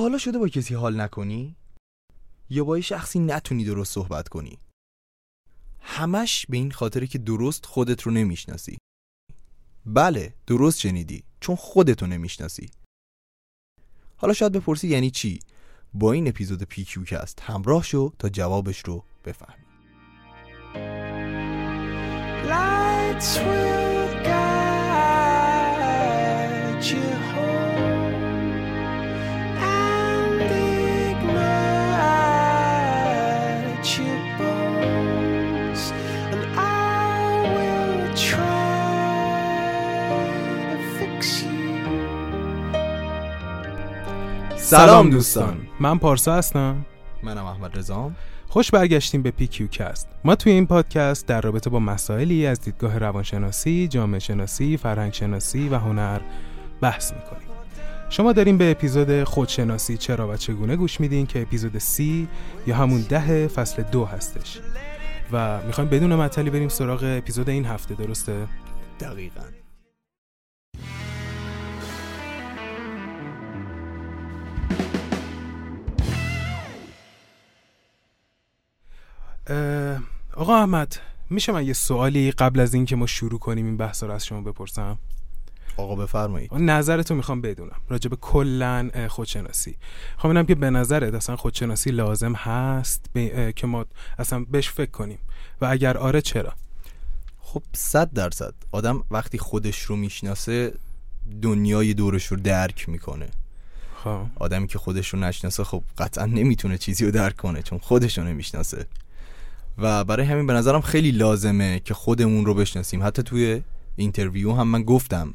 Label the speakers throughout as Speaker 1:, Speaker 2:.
Speaker 1: حالا شده با کسی حال نکنی؟ یا با یه شخصی نتونی درست صحبت کنی؟ همش به این خاطره که درست خودت رو نمی‌شناسی. بله درست شنیدی چون خودتو نمی‌شناسی. حالا شاید بپرسی یعنی چی؟ با این اپیزود PQ cast همراه شو تا جوابش رو بفهمی. Lights will guide you. سلام دوستان.
Speaker 2: من پارسا هستم.
Speaker 1: منم احمد رزام
Speaker 2: خوش برگشتیم به PQ cast. ما توی این پادکست در رابطه با مسائلی از دیدگاه روانشناسی، جامعه شناسی، فرهنگ شناسی و هنر بحث می‌کنیم. شما داریم به اپیزود خودشناسی چرا و چگونه گوش میدین که اپیزود سی یا همون ده فصل دو هستش. و می‌خوایم بدون مطلی بریم سراغ اپیزود این هفته درسته؟
Speaker 1: دقیقاً.
Speaker 2: آقا احمد میشه من یه سوالی قبل از اینکه ما شروع کنیم این بحث رو از شما بپرسم؟
Speaker 1: آقا بفرمایید.
Speaker 2: نظرتو می‌خوام بدونم راجع به کلا خودشناسی. خب اینم که به نظرت اصلا خودشناسی لازم هست؟ که ما اصلا بهش فکر کنیم. و اگر آره چرا؟
Speaker 1: خب صد درصد. آدم وقتی خودش رو می‌شناسه دنیای دورش رو درک می‌کنه.
Speaker 2: خب.
Speaker 1: آدمی که خودش رو نشناسه خب قطعا نمی‌تونه چیزی رو درک کنه چون خودش رو نمی‌شناسه. و برای همین به نظرم خیلی لازمه که خودمون رو بشناسیم. حتی توی intro هم من گفتم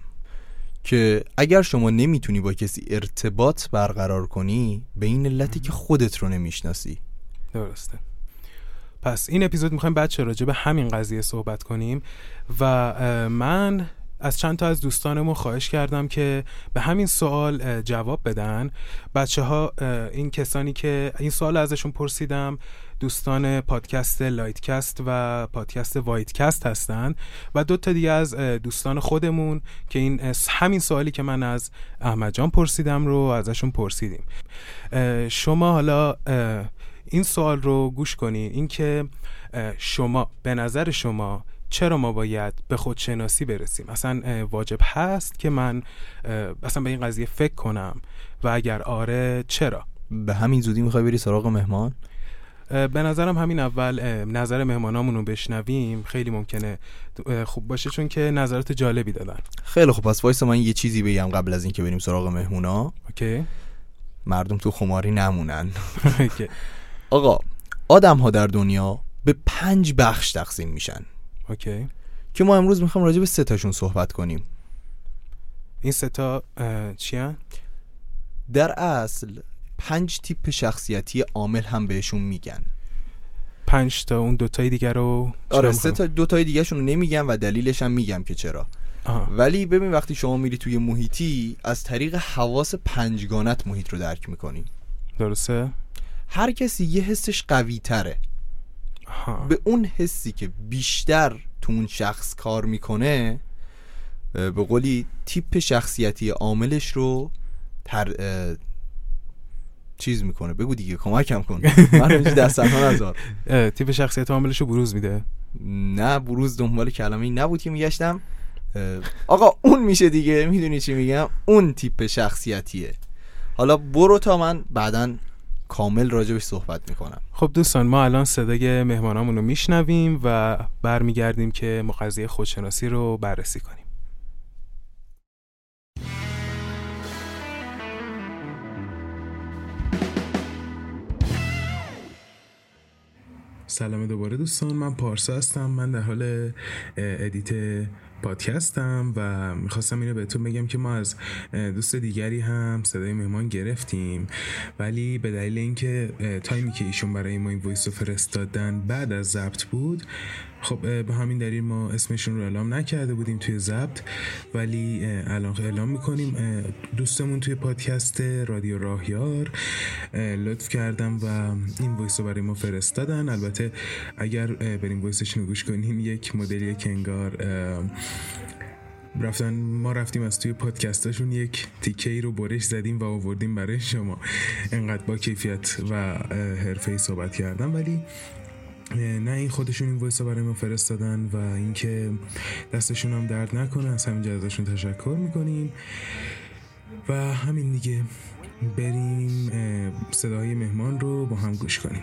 Speaker 1: که اگر شما نمی‌تونی با کسی ارتباط برقرار کنی به این علتی که خودت رو نمی‌شناسی.
Speaker 2: درسته. پس این اپیزود می‌خوایم بچه راجع به همین قضیه صحبت کنیم و من از چند تا از دوستانمون خواهش کردم که به همین سوال جواب بدن. بچه ها این کسانی که این سوال ازشون پرسیدم دوستان پادکست لایتکست و پادکست وایتکست هستن و دو تا دیگه از دوستان خودمون که این همین سوالی که من از احمد جان پرسیدم رو ازشون پرسیدیم. شما حالا این سوال رو گوش کنین اینکه شما به نظر شما چرا ما باید به خودشناسی برسیم؟ اصلا واجب هست که من اصلا به این قضیه فکر کنم و اگر آره چرا؟
Speaker 1: به همین زودی می‌خوای بری سراغ مهمان؟
Speaker 2: به نظرم همین اول نظر مهمانامون رو بشنویم. خیلی ممکنه خوب باشه چون که نظرات جالبی دادن.
Speaker 1: خیلی خوب پس وایسا من یه چیزی بگم قبل از اینکه بریم سراغ مهمونا.
Speaker 2: OK.
Speaker 1: مردم تو خماری نمونن. آقا آدم ها در دنیا به پنج بخش تقسیم میشن.
Speaker 2: OK.
Speaker 1: که ما امروز می‌خوام راجع به سه تاشون صحبت کنیم.
Speaker 2: این سه تا چیه
Speaker 1: در اصل پنج تیپ شخصیتی عامل هم بهشون میگن.
Speaker 2: پنج تا اون دوتای دیگر رو
Speaker 1: آره سه تا دوتای دیگه شون نمیگم و دلیلش هم میگم که چرا.
Speaker 2: آها.
Speaker 1: ولی ببین وقتی شما میری توی محیطی از طریق حواس پنجگانت محیط رو درک می‌کنی.
Speaker 2: درسته؟
Speaker 1: هر کسی یه حسش قوی تره
Speaker 2: آها.
Speaker 1: به اون حسی که بیشتر تو اون شخص کار می‌کنه به قولی تیپ شخصیتی عاملش رو تر چیز می‌کنه. بگو دیگه کمکم کن. من اینجا دستم نزار.
Speaker 2: تیپ شخصیت عاملش رو بروز میده.
Speaker 1: نه بروز دنبال کلمه ای نبود که میگشتم. آقا اون میشه دیگه. می‌دونی چی میگم؟ اون تیپ شخصیتیه. حالا برو تا من بعدا کامل راجبش صحبت می‌کنم.
Speaker 2: خب دوستان ما الان صدای مهمانامون رو میشنویم و برمیگردیم که ما قضیه خودشناسی رو بررسی کنیم. سلام دوباره دوستان. من پارسا هستم. من در حال edit پادکستم و می‌خواستم اینو بهتون بگم که ما از دوست دیگری هم صدای مهمان گرفتیم. ولی به دلیل اینکه time ی که ایشون برای ما این voice رو فرستادن بعد از ضبط بود خب به همین دلیل ما اسمشون رو اعلام نکرده بودیم توی ضبط ولی الان اعلام می‌کنیم. دوستمون توی پادکست رادیو راهیار لطف کردن و این voice رو برای ما فرستادن. البته اگر بریم voice شون گوش کنین یک مدلی که انگار رفتن ما رفتیم از توی پادکستاشون یک تیکه ای رو برش زدیم و آوردیم برای شما. انقدر با کیفیت و حرفه‌ای صحبت کردن ولی نه این خودشون این voice برای ما فرستادن و اینکه دستشون هم درد نکنه از همین ازشون تشکر می‌کنیم. و همین دیگه بریم صدای مهمان رو با هم گوش کنیم.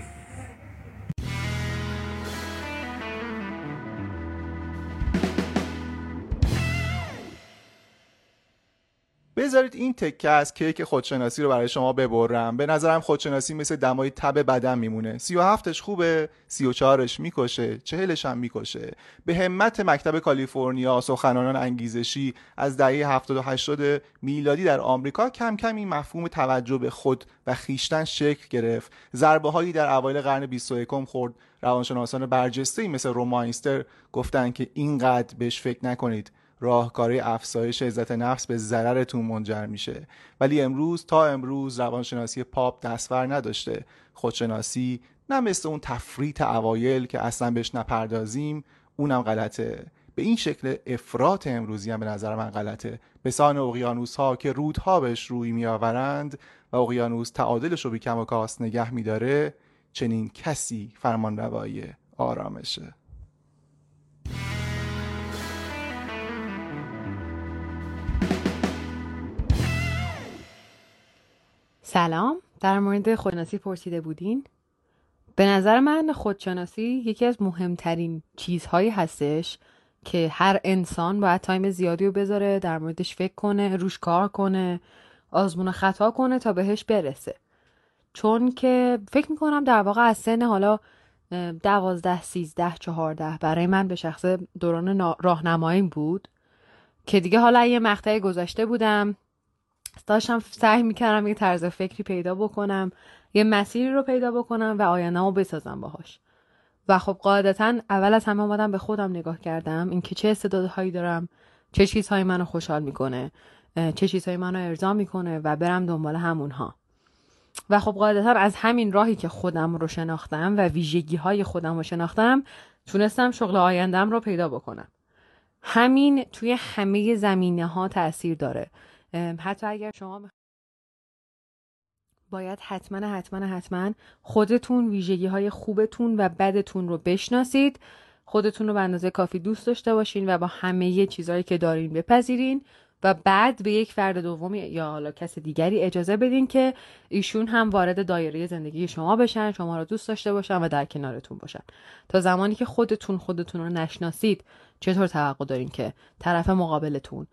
Speaker 3: بذارید این تکه از کیک خودشناسی رو برای شما ببرم. به نظرم خودشناسی مثل دمای تب بدن میمونه. 37ش خوبه 34ش می‌کشه 40ش هم می‌کشه. به همت مکتب کالیفرنیا سخنانان انگیزشی از دهه 70 و 80 میلادی در آمریکا کم کم این مفهوم توجه به خود و خیشتن شکل گرفت. ضربه هایی در اوایل قرن 21 خورد. روانشناسان برجسته مثل روماینستر گفتن که اینقدر بهش فکر نکنید. راهکاری افزایش عزت نفس به ضررتون منجر میشه. ولی امروز تا امروز روانشناسی پاپ دستور نداشته. خودشناسی نه مثل اون تفریط اوایل که اصلا بهش نپردازیم اونم غلطه. به این شکل افراط امروزی هم به نظر من غلطه. به سان اقیانوس ها که رودها بهش روی میآورند و اقیانوس تعادلش رو بی کم و کاست نگه میداره چنین کسی فرمان روایی آرامشه.
Speaker 4: سلام. در مورد خودشناسی پرسیده بودین؟ به نظر من خودشناسی یکی از مهمترین چیزهایی هستش که هر انسان باید تایم زیادی رو بذاره در موردش فکر کنه روش کار کنه آزمون خطا کنه تا بهش برسه. چون که فکر می‌کنم در واقع از سن حالا دوازده سیزده چهارده برای من به شخص دوران راهنماییم بود که دیگه حالا یه مقطع گذاشته بودم داشتم سعی می‌کردم یه طرز فکری پیدا بکنم یه مسیری رو پیدا بکنم و آینده رو بسازم باهاش. و خب قاعدتا اول از همه آمدم به خودم نگاه کردم اینکه چه استعدادهایی دارم چه چیزهایی منو خوشحال می‌کنه چه چیزهایی منو ارضا می‌کنه و برم دنبال همونها. و خب قاعدتا از همین راهی که خودم رو شناختم و ویژگی های خودم رو شناختم تونستم شغل آیندم رو پیدا بکنم. همین توی همه زمینه ها تاثیر داره. حتی اگر شما باید حتما حتما حتما خودتون ویژگی های خوبتون و بدتون رو بشناسید. خودتون رو به اندازه کافی دوست داشته باشین و با همه چیزهایی که دارین بپذیرین. و بعد به یک فرد دومی یا حالا کس دیگری اجازه بدین که ایشون هم وارد دایره زندگی شما بشن شما رو دوست داشته باشن و در کنارتون باشن. تا زمانی که خودتون خودتون رو نشناسید چطور توقع دارین که طرف مقابلتون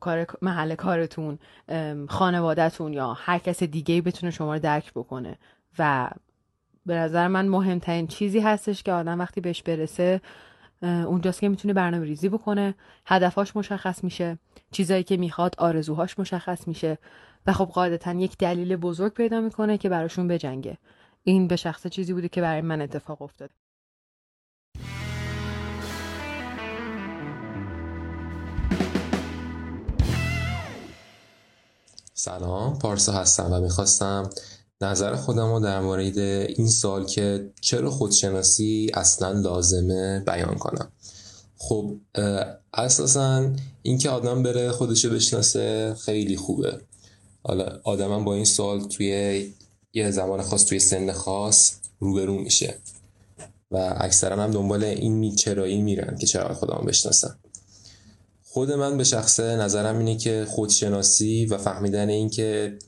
Speaker 4: کار محل کارتون خانوادهتون یا هر کس دیگه بتونه شما رو درک بکنه؟ و به نظر من مهمترین چیزی هستش که آدم وقتی بهش برسه اونجاست که می‌تونه برنامه ریزی بکنه. هدفاش مشخص میشه. چیزایی که می‌خواد آرزوهاش مشخص میشه. و خب قاعدتا یک دلیل بزرگ پیدا می‌کنه که براشون بجنگه. این به شخص چیزی بوده که برای من اتفاق افتاده.
Speaker 5: سلام پارسا هستم و می‌خواستم نظر خودم رو در مورد این سال که چرا خودشناسی اصلا لازمه بیان کنم. خب اساسا اینکه آدم بره خودشو بشناسه خیلی خوبه. حالا آدمم با این سال توی یه زمان خاص توی سن خاص روبرو میشه. و اکثرا هم دنبال این می چرایی میرن که چرا خودم بشناسم خود من به شخصه نظرم اینه که خودشناسی و فهمیدن این که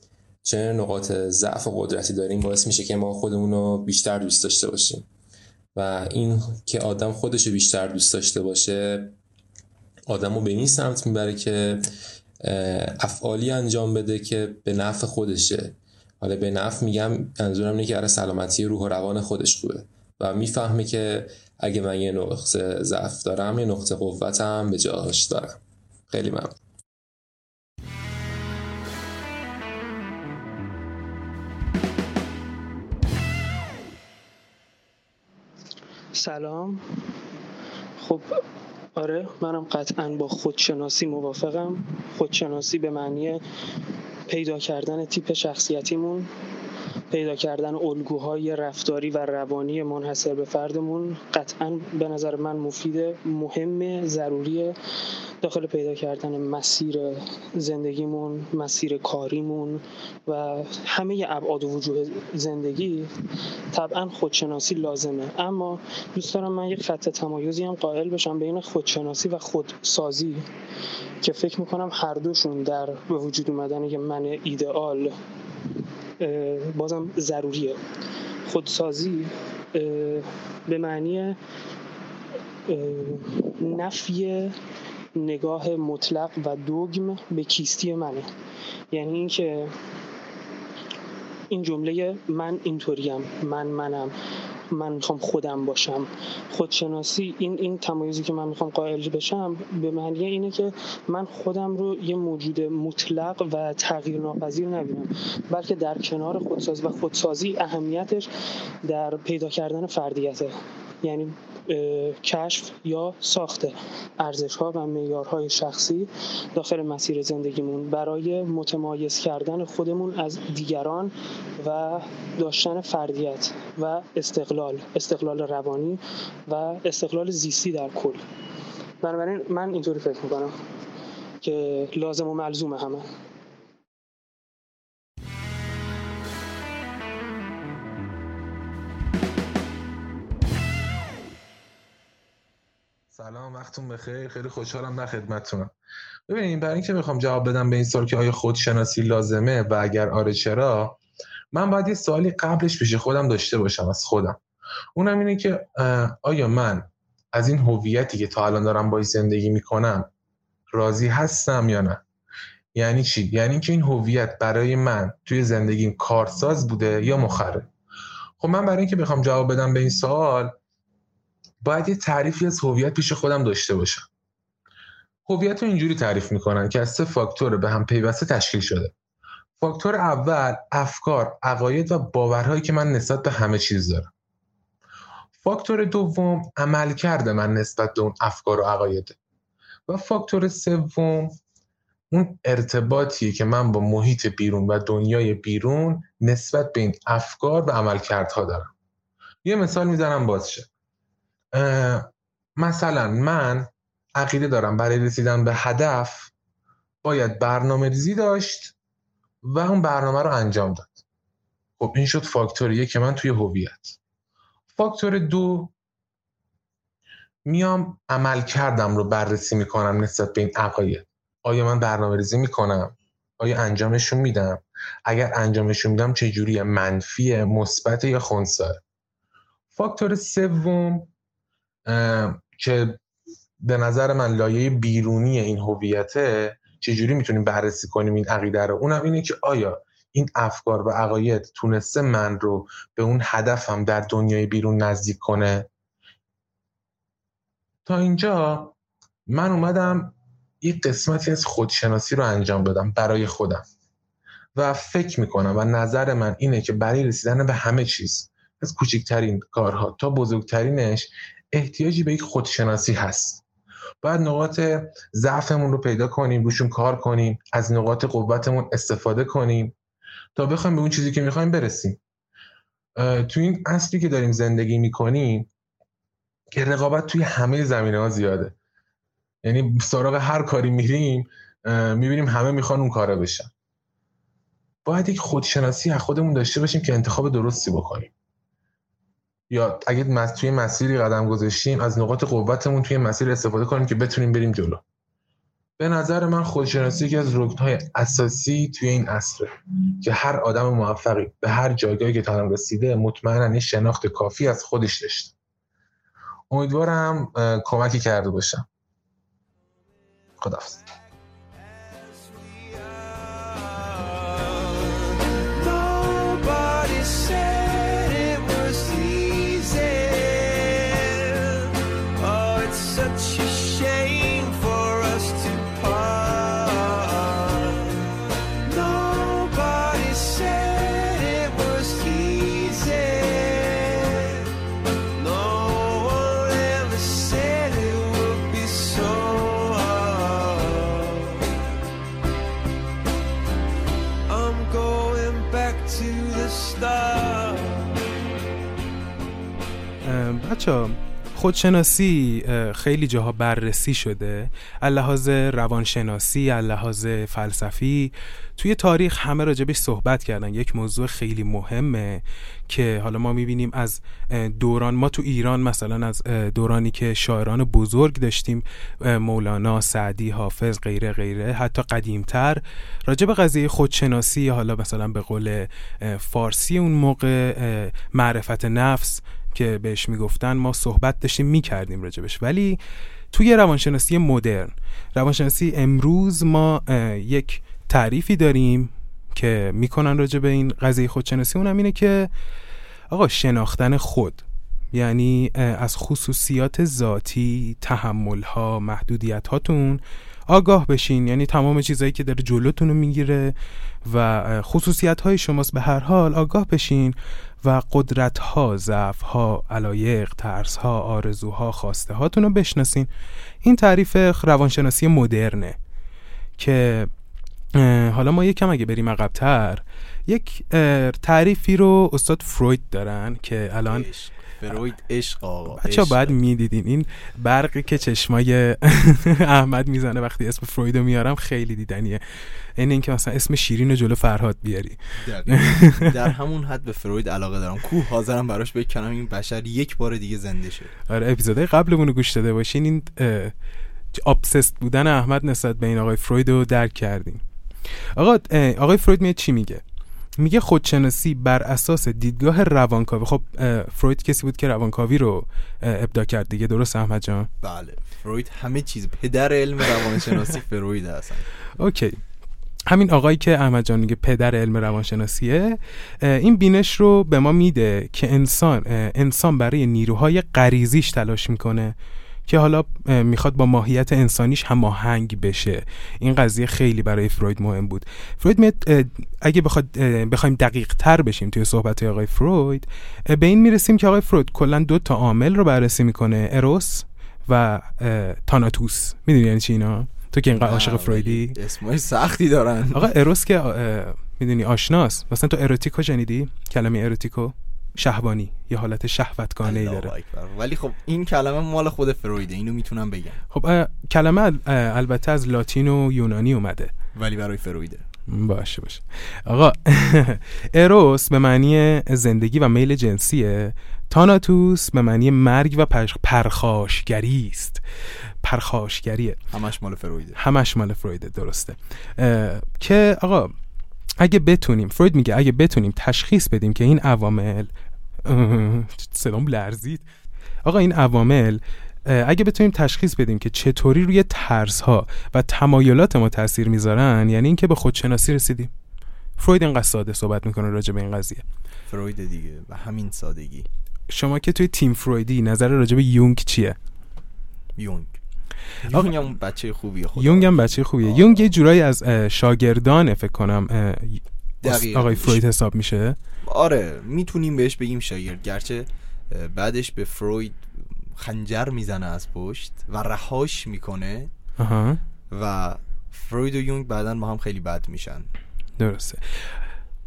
Speaker 5: چه نقاط ضعف و قدرتی داریم باعث میشه که ما خودمون رو بیشتر دوست داشته باشیم. و این که آدم خودش رو بیشتر دوست داشته باشه آدم رو به این سمت می‌بره که افعالی انجام بده که به نفع خودشه. حالا به نفع میگم منظورم اینه که سلامتی روح و روان خودش خوبه. و می‌فهمه که اگه من یه نقطه ضعف دارم یه نقطه قوتم به جاش دارم. خیلی ممنون.
Speaker 6: سلام. خب آره منم قطعا با خودشناسی موافقم. خودشناسی به معنی پیدا کردن تیپ شخصیتیمون. پیدا کردن الگوهای رفتاری و روانی منحصر به فردمون قطعا به نظر من مفید مهم ضروریه داخل پیدا کردن مسیر زندگیمون مسیر کاریمون و همه ابعاد و وجوه زندگی طبعا خودشناسی لازمه. اما دوست دارم من یک خط تمایزی هم قائل بشم بین خودشناسی و خودسازی که فکر می‌کنم هر دوشون در به وجود اومدن یه من ایدئال بازم ضروریه. خودسازی به معنی نفی نگاه مطلق و دوگم به کیستی منه. یعنی اینکه این جمله من اینطوریم من منم. من می‌خوام خودم باشم. خودشناسی این این تمایزی که من می‌خوام قائل بشم به معنی اینه که من خودم رو یه موجود مطلق و تغییر ناپذیر نبینم بلکه در کنار خودسازی و خودسازی اهمیتش در پیدا کردن فردیته. یعنی کشف یا ساخت ارزش ها و معیارهای شخصی داخل مسیر زندگیمون. برای متمایز کردن خودمون از دیگران و داشتن فردیت و استقلال استقلال روانی و استقلال زیستی در کل. بنابراین من اینطوری فکر می‌کنم که لازم و ملزومه همه.
Speaker 7: سلام وقتون بخیر. خیلی خوشحالم در خدمتتونم. ببینید برای اینکه می‌خوام جواب بدم به این سوال که آیا خودشناسی لازمه و اگر آره چرا من باید یه سوالی قبلش پیش خودم داشته باشم از خودم. اونم اینه که آیا من از این هویتی که تا الان دارم باش زندگی می‌کنم راضی هستم یا نه؟ یعنی چی؟ یعنی که این هویت برای من توی زندگیم کارساز بوده یا مخرب؟ خب من برای اینکه بخوام جواب بدم به این سوال باید یه تعریفی از هویت پیش خودم داشته باشم. هویت رو اینجوری تعریف می‌کنن که از سه فاکتور به هم پیوسته تشکیل شده. فاکتور اول افکار عقاید و باورهایی که من نسبت به همه چیز دارم. فاکتور دوم عمل کرده من نسبت به اون افکار و عقایده و فاکتور سوم اون ارتباطی که من با محیط بیرون و دنیای بیرون نسبت به این افکار و عملکردها دارم. یه مثال می‌زنم بازشه مثلا من عقیده دارم برای رسیدن به هدف باید برنامه ریزی داشت و اون برنامه رو انجام داد. خب این شد فاکتور که من توی هویت. فاکتور دو میام عمل کردم رو بررسی می‌کنم نسبت به این عقاید. آیا من برنامه ریزی می‌کنم؟ آیا انجامشون میدم؟ اگر انجامشون میدم چه جوری منفی مثبت یا خونسا فاکتور سوم که به نظر من لایه بیرونی این هویته چجوری می‌تونیم بررسی کنیم این عقیده رو؟ اونم اینه که آیا این افکار و عقاید تونسته من رو به اون هدفم در دنیای بیرون نزدیک کنه؟ تا اینجا من اومدم یک قسمتی از خودشناسی رو انجام بدم برای خودم و فکر می‌کنم و نظر من اینه که برای رسیدن به همه چیز از کوچکترین کارها تا بزرگترینش احتیاجی به یک خودشناسی هست. باید نقاط ضعفمون رو پیدا کنیم روشون کار کنیم از نقاط قوتمون استفاده کنیم تا بخوایم به اون چیزی که می‌خوایم برسیم. تو این اصلی که داریم زندگی می‌کنیم که رقابت توی همه زمینه ها زیاده. یعنی سراغ هر کاری میریم می‌بینیم همه می‌خوان اون کاره بشن. باید یک خودشناسی از خودمون داشته باشیم که انتخاب درستی بکنیم. یا اگه توی مسیری قدم گذاشتیم از نقاط قوتمون توی مسیر استفاده کنیم که بتونیم بریم جلو. به نظر من خودشناسی یکی از رکنهای اساسی توی این عصره که هر آدم موفقی به هر جایگاهی که تا رسیده مطمئنا این شناخت کافی از خودش داشته. امیدوارم کمکی کرده باشم.
Speaker 2: خودشناسی خیلی جاها بررسی شده. لحاظ روانشناسی لحاظ فلسفی توی تاریخ همه راجبش صحبت کردن. یک موضوع خیلی مهمه که حالا ما می‌بینیم از دوران ما تو ایران مثلا از دورانی که شاعران بزرگ داشتیم مولانا، سعدی، حافظ، غیره غیره حتی قدیمتر. راجب قضیه خودشناسی حالا مثلا به قول فارسی اون موقع معرفت نفس که بهش می‌گفتن ما صحبت داشتیم می‌کردیم راجبش. ولی توی روانشناسی مدرن روانشناسی امروز ما یک تعریفی داریم که می‌کنن راجع به این قضیه خودشناسی. اونم اینه که آقا شناختن خود یعنی از خصوصیات ذاتی تحمل ها محدودیت هاتون آگاه بشین. یعنی تمام چیزهایی که داره جلوتون رو می‌گیره و خصوصیت های شماست. به هر حال آگاه بشین و قدرت ها ضعف ها علایق ترس ها آرزوها خواسته هاتون رو بشناسین. این تعریف روانشناسی مدرنه که حالا ما یکم اگه بریم عقبتر یک تعریفی رو استاد فروید دارن که الان
Speaker 1: فروید عشق آقا
Speaker 2: بچه باید می‌دیدین این برقی که چشمای احمد می‌زنه وقتی اسم فروید رو میارم خیلی دیدنیه. این اینکه مثلا اسم شیرین جلو فرهاد بیاری.
Speaker 1: در همون حد به فروید علاقه دارم. کو حاضرم براش بکنم. این بشر یک بار دیگه زنده شه.
Speaker 2: آره اپیزودهای قبلمون رو گوش داده باشین. این ابسست بودن احمد نسبت به این آقای فروید رو درک کردیم. آقا آقای فروید میاد چی میگه؟ میگه خودشناسی بر اساس دیدگاه روانکاوی. خب فروید کسی بود که روانکاوی رو ابدا کرد دیگه. درست احمد جان؟
Speaker 1: بله. فروید همه چیز پدر علم روانشناسی فروید هستن.
Speaker 2: اوکی. همین آقایی که احمد جان میگه پدر علم روانشناسیه این بینش رو به ما میده که انسان انسان برای نیروهای غریزیش تلاش می‌کنه. که حالا می‌خواد با ماهیت انسانیش هماهنگ بشه. این قضیه خیلی برای فروید مهم بود. فروید میاد اگه بخواد بخوایم دقیق تر بشیم توی صحبت آقای فروید به این می‌رسیم که آقای فروید کلا دو تا عامل رو بررسی می‌کنه. اروس و تاناتوس. می‌دونی یعنی چی اینا؟ تو که اینقدر عاشق فرویدی؟
Speaker 1: اسمای سختی دارن.
Speaker 2: آقا اروس که می‌دونی آشناس مثلا تو اروتیکو شنیدی؟ کلمه اروتیکو؟ شهوانی یه حالت شهوتگانه ای داره.
Speaker 1: ولی خب این کلمه مال خود فرویده اینو می‌تونم بگم.
Speaker 2: خب کلمه البته از لاتین و یونانی اومده.
Speaker 1: ولی برای فرویده.
Speaker 2: باشه باشه. آقا اروس به معنی زندگی و میل جنسیه. تاناتوس به معنی مرگ و پرخاشگری است. پرخاشگریه.
Speaker 1: همش مال فرویده.
Speaker 2: همش مال فرویده درسته. که آقا اگه بتونیم فروید میگه اگه بتونیم تشخیص بدیم که این عوامل سلام لرزید. آقا این عوامل اگه بتونیم تشخیص بدیم که چطوری روی ترس ها و تمایلات ما تاثیر می‌ذارن یعنی اینکه به خودشناسی رسیدیم. فروید اینقدر ساده صحبت می‌کنه راجع به این قضیه.
Speaker 1: فروید دیگه و همین سادگی.
Speaker 2: شما که توی تیم فرویدی نظر راجع به یونگ چیه؟
Speaker 1: یونگ. یونگ هم بچه خوبیه
Speaker 2: یونگ هم بچه خوبیه. یونگ یه جورایی از شاگردان فکر کنم. آقای فروید حساب میشه؟
Speaker 1: آره می‌تونیم بهش بگیم شاگرد. گرچه بعدش به فروید خنجر می‌زنه از پشت و رهاش می‌کنه. و فروید و یونگ بعدا با هم خیلی بد میشن.
Speaker 2: درسته.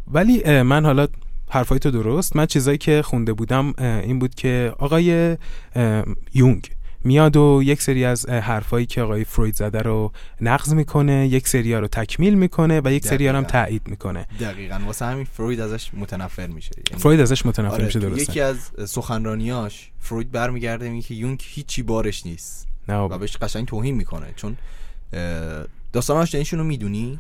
Speaker 2: ولی من حالا حرفای تو درست. من چیزایی که خونده بودم این بود که آقای یونگ میاد و یک سری از حرفایی که آقای فروید زده رو نقض می‌کنه یک سری ها رو تکمیل می‌کنه و یک سری هم تایید می‌کنه.
Speaker 1: دقیقا. واسه همین فروید ازش متنفر میشه.
Speaker 2: یعنی فروید ازش متنفر
Speaker 1: آره
Speaker 2: میشه درسته.
Speaker 1: یکی از سخنرانیاش فروید برمیگرده میگه که یونگ هیچی بارش نیست.
Speaker 2: نه
Speaker 1: و بهش قشنگ توهین می‌کنه. چون داستان آشناییشون رو می‌دونی؟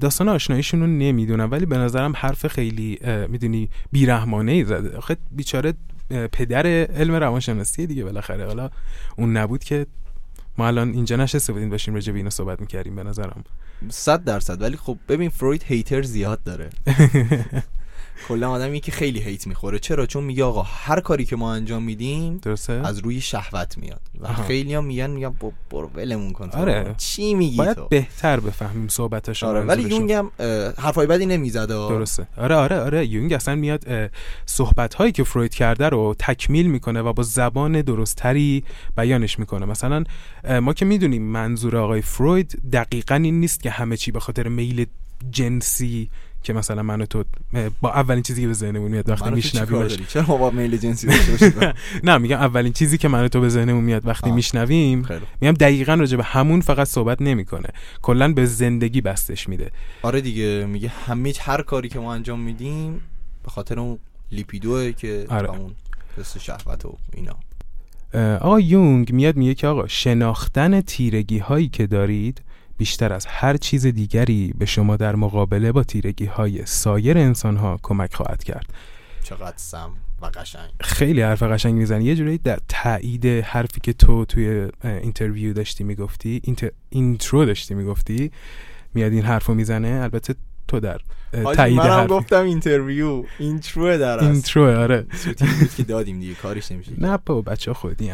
Speaker 2: داستان آشناییشون رو نمی‌دونم ولی به نظرم حرف خیلی می‌دونی بیرحمانه ای زده. آخه بیچاره پدر علم روانشناسی دیگه بالاخره. حالا اون نبود که ما الان اینجا نشسته بودیم باشیم راجع به اینو صحبت می‌کردیم به نظرم.
Speaker 1: صد درصد. ولی خب ببین فروید هیتر زیاد داره. کلا آدمی که خیلی هیت می‌خوره. چرا؟ چون میگه آقا هر کاری که ما انجام میدیم
Speaker 2: درسته؟
Speaker 1: از روی شهوت میاد. و خیلی هم میگن میگن برو ولمون کن
Speaker 2: آره.
Speaker 1: چی میگی
Speaker 2: باید
Speaker 1: تو؟
Speaker 2: بهتر بفهمیم صحبتش
Speaker 1: آره ولی یونگ هم حرفای بدی نمی‌زد
Speaker 2: درسته. آره آره آره. یونگ اصلا میاد صحبت هایی که فروید کرده رو تکمیل می‌کنه و با زبان درستتری بیانش می‌کنه. مثلا ما که می‌دونیم منظور آقای فروید دقیقا این نیست که همه چی به خاطر میل جنسی که مثلا من و تو با اولین چیزی که به ذهنمون میاد وقتی
Speaker 1: منو
Speaker 2: میشنویمش؟
Speaker 1: چرا ما با میل جنسی
Speaker 2: نه میگم اولین چیزی که من و تو به ذهنمون میاد وقتی. میشنویم. میگم دقیقا راجع به همون فقط صحبت نمی‌کنه کلا به زندگی بستش میده
Speaker 1: آره دیگه میگه همه هر کاری که ما انجام میدیم به خاطر اون لیپیدوه که
Speaker 2: آره.
Speaker 1: همون حس شهوت و اینا
Speaker 2: آقا یونگ میاد میگه که آقا شناختن تیرگی هایی که دارید بیشتر از هر چیز دیگری به شما در مقابله با تیرگی های سایر انسان ها کمک خواهد کرد.
Speaker 1: چقدر سم و قشنگ.
Speaker 2: خیلی حرف قشنگ می‌زنی. یه جوری در تایید حرفی که تو توی اینترویو داشتی می‌گفتی اینت... اینترو داشتی می‌گفتی میاد این حرفو می‌زنه. البته تو در تایید
Speaker 1: منم گفتم اینترویو اینترو در
Speaker 2: اینترو آره.
Speaker 1: که دادیم دیگه کارش نمیشه
Speaker 2: نه با بچه خودی.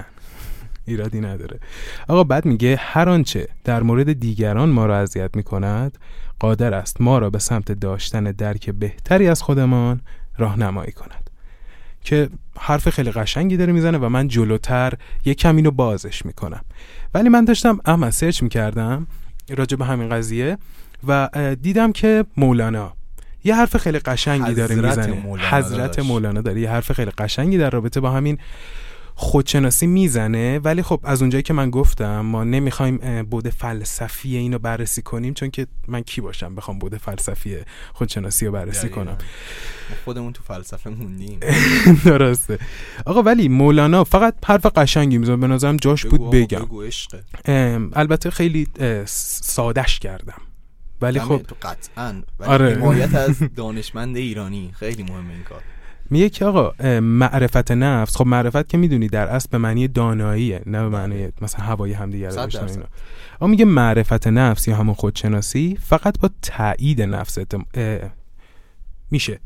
Speaker 2: ایرادی نداره. آقا بعد میگه هر آنچه در مورد دیگران ما را اذیت می‌کند قادر است ما را به سمت داشتن درک بهتری از خودمان راهنمایی کند. که حرف خیلی قشنگی داره می‌زنه و من جلوتر یک کم اینو بازش می‌کنم. ولی من داشتم اما سرچ می‌کردم راجع به همین قضیه و دیدم که مولانا یه حرف خیلی قشنگی داره می‌زنه.
Speaker 1: مولانا
Speaker 2: حضرت. مولانا داره یه حرف خیلی قشنگی در رابطه با همین خودشناسی می‌زنه ولی خب از اونجایی که من گفتم ما نمی‌خوایم اه، بود فلسفی اینو بررسی کنیم چون که من کی باشم بخوام بود فلسفی خودشناسی رو بررسی. کنم.
Speaker 1: خودمون تو فلسفه موندیم.
Speaker 2: درسته. آقا ولی مولانا فقط حرف قشنگی می‌زنه به نظرم جاش بود بگم.
Speaker 1: بگو
Speaker 2: البته خیلی سادش کردم. ولی خب
Speaker 1: قطعا. ولی
Speaker 2: آره.
Speaker 1: از دانشمند ایرانی. خیلی مهمه این کار.
Speaker 2: میگه که آقا معرفت نفس خب معرفت که می‌دونی در اصل به معنی داناییه نه به معنی مثلا هوای همدیگه رو. اینا. اما میگه معرفت نفس یا همون خودشناسی فقط با تایید نفس اتم... اه، میشه.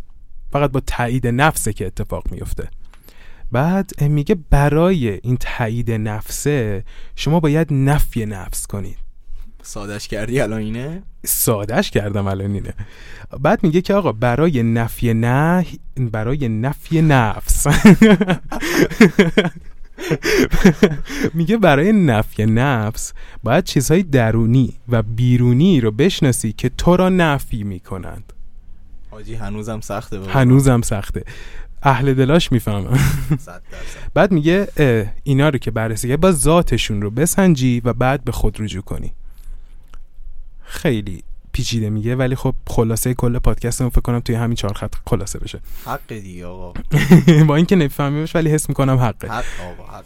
Speaker 2: فقط با تایید نفسه که اتفاق میفته بعد میگه برای این تایید نفسه شما باید نفی نفس کنید.
Speaker 1: سادش کردی الان اینه؟
Speaker 2: سادش کردم الان اینه. بعد میگه که آقا برای نفی نه برای نفی نفس. میگه برای نفی نفس باید چیزهای درونی و بیرونی رو بشناسی که تو را نفی می‌کنند.
Speaker 1: حاجی هنوزم سخته بابا.
Speaker 2: هنوزم سخته. اهل دلاش می‌فهمم بعد میگه اینا رو که بررسی با ذاتشون رو بسنجی و بعد به خود رجوع کنی. خیلی پیچیده میگه ولی خب خلاصه کل پادکست فکر کنم توی همین چهار خط خلاصه بشه.
Speaker 1: حق دیگه آقا.
Speaker 2: با اینکه نفهمیمش ولی حس می‌کنم حقه.
Speaker 1: حق آقا حق.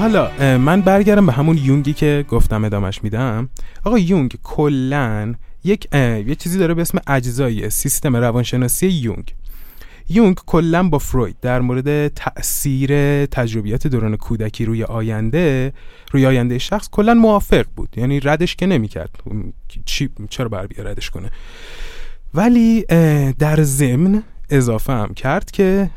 Speaker 2: حالا من برگردم به همون یونگی که گفتم ادامش میدم. آقا یونگ کلا یک یه چیزی داره به اسم اجزای سیستم روانشناسی یونگ. یونگ کلا با فروید در مورد تاثیر تجربیات دوران کودکی روی آینده روی آینده شخص کلا موافق بود. یعنی ردش که نمی‌کرد. چی چرا بر بیا ردش کنه؟ ولی در ضمن اضافه هم کرد که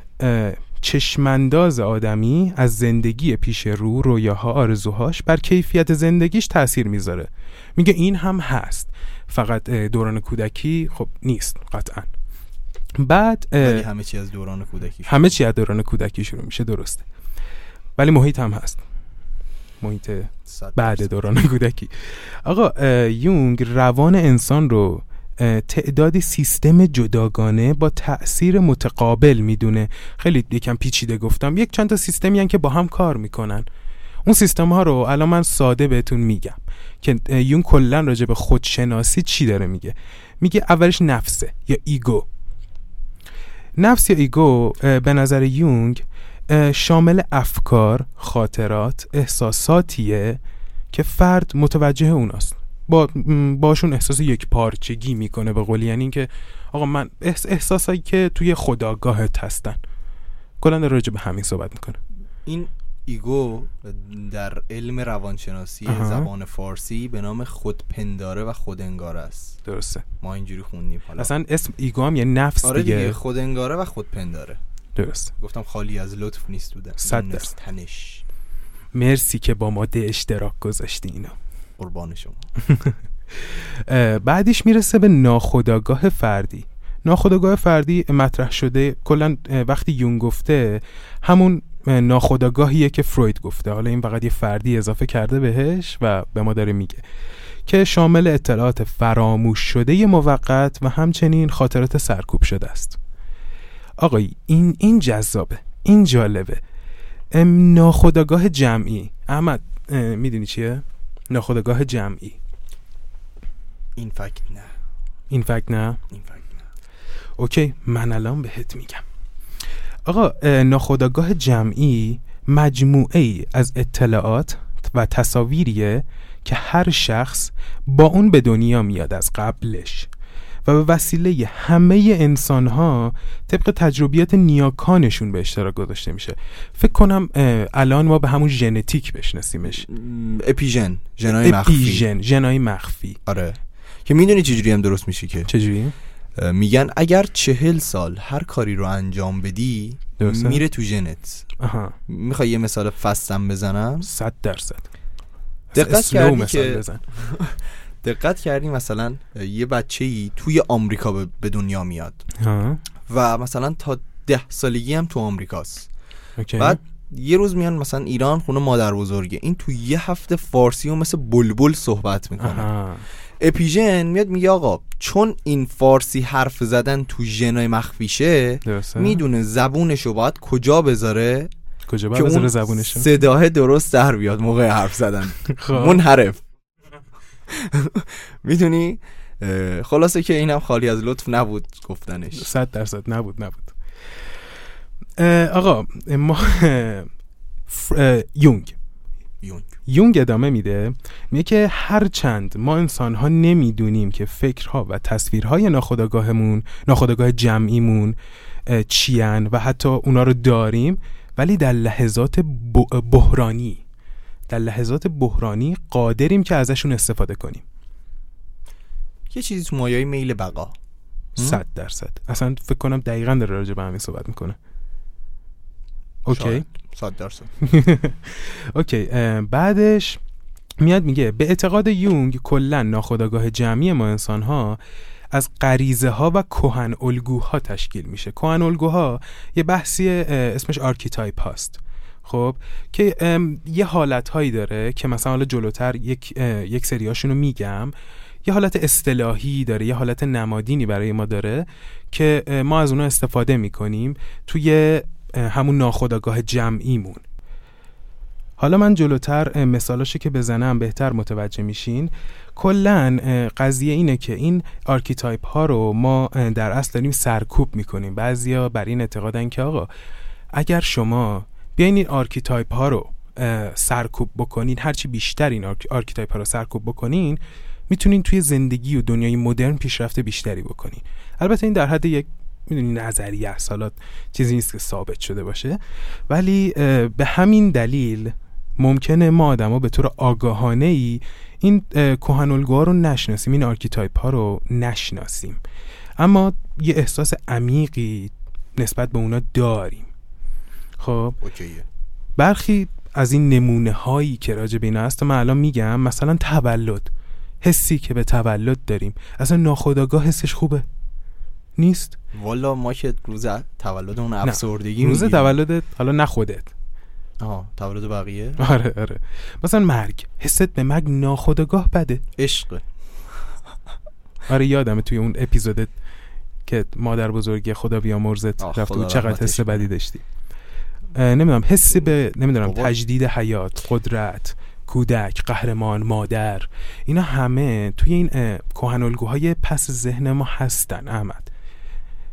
Speaker 2: چشمانداز آدمی از زندگی پیش رو رویاها آرزوهاش بر کیفیت زندگیش تاثیر می‌ذاره. میگه این هم هست. فقط دوران کودکی خب نیست قطعا. بعد
Speaker 1: همه چی از دوران کودکی
Speaker 2: همه چی از دوران کودکی شروع میشه درسته. ولی محیط هم هست. محیط بعد. دوران کودکی. آقا یونگ روان انسان رو تعدادی سیستم جداگانه با تأثیر متقابل می‌دونه. خیلی یکم پیچیده گفتم. یک چند تا سیستمی هن که با هم کار می‌کنن. اون سیستم ها رو الان من ساده بهتون میگم. که اه، یونگ کلا راجع به خودشناسی چی داره میگه؟ میگه اولش نفسه یا ego. نفس یا ego به نظر یونگ شامل افکار، خاطرات، احساساتیه که فرد متوجه اوناست. با باشون احساس یک پارچگی می‌کنه به قولی. یعنی اینکه آقا من احس احساسایی که توی خودآگاهت هستن. کلا راجع به همین صحبت می‌کنه
Speaker 1: این ego در علم روانشناسی
Speaker 2: آها.
Speaker 1: زبان فارسی به نام خودپنداره و خودانگاره است.
Speaker 2: درسته.
Speaker 1: ما اینجوری خوندیم حالا.
Speaker 2: اصلا اسم ego هم یه نفس
Speaker 1: آره دیگه,
Speaker 2: دیگه.
Speaker 1: خودانگاره و خودپنداره.
Speaker 2: درست
Speaker 1: گفتم خالی از لطف نیست بوده
Speaker 2: صد درصد.
Speaker 1: تنش
Speaker 2: مرسی که با ما به اشتراک گذاشتی اینو
Speaker 1: قربان شما.
Speaker 2: اه، بعدیش می‌رسه به ناخودآگاه فردی. ناخودآگاه فردی مطرح شده کلا وقتی یون گفته همون اه، ناخودآگاهیه که فروید گفته. حالا این فقط یه فردی اضافه کرده بهش و به ما داره میگه. که شامل اطلاعات فراموش شده موقت و همچنین خاطرات سرکوب شده است. آقای این این جذابه. این جالبه. ام، ناخودآگاه جمعی. احمد می‌دونی چیه؟ ناخودآگاه جمعی.
Speaker 1: این فکت نه.
Speaker 2: این فکت نه.
Speaker 1: این فکت نه.
Speaker 2: اوکی من الان بهت میگم. آقا اه، ناخودآگاه جمعی مجموعه ای از اطلاعات و تصاویریه که هر شخص با اون به دنیا میاد از قبلش. و به وسیله همه انسان ها طبق تجربیات نیاکانشون به اشتراک گذاشته میشه. فکر کنم الان ما به همون ژنتیک بشناسیمش.
Speaker 1: اپیژن ژنای مخفی.
Speaker 2: اپیژن ژنای مخفی.
Speaker 1: آره. که می‌دونی چجوری هم درست میشه که.
Speaker 2: چجوری؟
Speaker 1: میگن اگر چهل سال هر کاری رو انجام بدی
Speaker 2: درسته.
Speaker 1: میره تو ژنت. می‌خوای یه مثال فستم بزنم؟
Speaker 2: صد درصد.
Speaker 1: دقت کردی
Speaker 2: مثال
Speaker 1: که-
Speaker 2: بزن.
Speaker 1: دقت کردی مثلا یه بچه ای توی آمریکا به- دنیا میاد.
Speaker 2: ها.
Speaker 1: و مثلا تا ده سالگی هم تو آمریکاست.
Speaker 2: اوکی.
Speaker 1: بعد یه روز میان مثلا ایران خونه مادر بزرگه. این تو یه هفته فارسی و مثل بلبل صحبت می‌کنه.
Speaker 2: آها.
Speaker 1: اپیژن میاد میگه آقا چون این فارسی حرف زدن تو ژنای مخفیشه می‌دونه زبونشو باید کجا بذاره
Speaker 2: کجا باید بذاره زبونشو؟
Speaker 1: صداه درست در بیاد موقع حرف زدن.
Speaker 2: خب.
Speaker 1: منحرف. می‌دونی؟ خلاصه که اینم خالی از لطف نبود گفتنش.
Speaker 2: صد درصد نبود نبود. آقا ما یونگ.
Speaker 1: یونگ.
Speaker 2: یونگ ادامه میده. میگه که هر چند ما انسان ها نمی‌دونیم که فکرها و تصویرهای ناخودآگاهمون ناخودآگاه جمعیمون چیان و حتی اونا رو داریم ولی در لحظات بحرانی در لحظات بحرانی قادریم که ازشون استفاده کنیم.
Speaker 1: یه چیزی تو مایای میل بقا.
Speaker 2: صد درصد. اصلا فکر کنم دقیقا داره راجع به همین صحبت می‌کنه. اوکی.
Speaker 1: صد درصد.
Speaker 2: اوکی بعدش میاد میگه به اعتقاد یونگ کلا ناخودآگاه جمعی ما انسان ها از غریزه ها و کهن الگوها تشکیل میشه. کهن الگوها یه بحثی اسمش archetype هاست. خب که یه حالت هایی داره که مثلا حالا جلوتر یک یک سریاشون رو میگم. یه حالت اصطلاحی داره یه حالت نمادینی برای ما داره که ما از اونها استفاده می‌کنیم توی همون ناخودآگاه جمعیمون. حالا من جلوتر مثالاشو که بزنم بهتر متوجه میشین. کلا قضیه اینه که این archetype ها رو ما در اصل داریم سرکوب می‌کنیم. بعضیا بر این اعتقادن که آقا اگر شما بیاین این archetype ها رو سرکوب بکنین. هرچی بیشتر این arche- archetype ها رو سرکوب بکنین می‌تونین توی زندگی و دنیای مدرن پیشرفت بیشتری بکنین. البته این در حد یک می‌دونی نظریه حالا چیزی نیست که ثابت شده باشه. ولی به همین دلیل ممکنه ما آدما به طور آگاهانه ای این اه، کهن الگوها رو نشناسیم این archetype ها رو نشناسیم. اما یه احساس عمیقی نسبت به اونا داریم. خب.
Speaker 1: اوکیه.
Speaker 2: برخی از این نمونه هایی که راجع به اینا هست من الان میگم مثلا تولد. حسی که به تولد داریم. اصلا ناخودآگاه حسش خوبه. نیست؟
Speaker 1: والا ما که روز تولد اون. افسردگی
Speaker 2: روز. تولدت حالا نه خودت.
Speaker 1: آها تولد بقیه؟
Speaker 2: آره آره. مثلا مرگ. حست به مرگ ناخودآگاه بده.
Speaker 1: عشق.
Speaker 2: آره یادمه توی اون اپیزودت که مادر بزرگی خدا بیامرزت رفت بود چقدر حس. بدی داشتی. نمی‌دونم حسی به نمی‌دونم. تجدید حیات قدرت کودک قهرمان مادر اینا همه توی این اه، کهن الگوهای پس ذهن ما هستن احمد.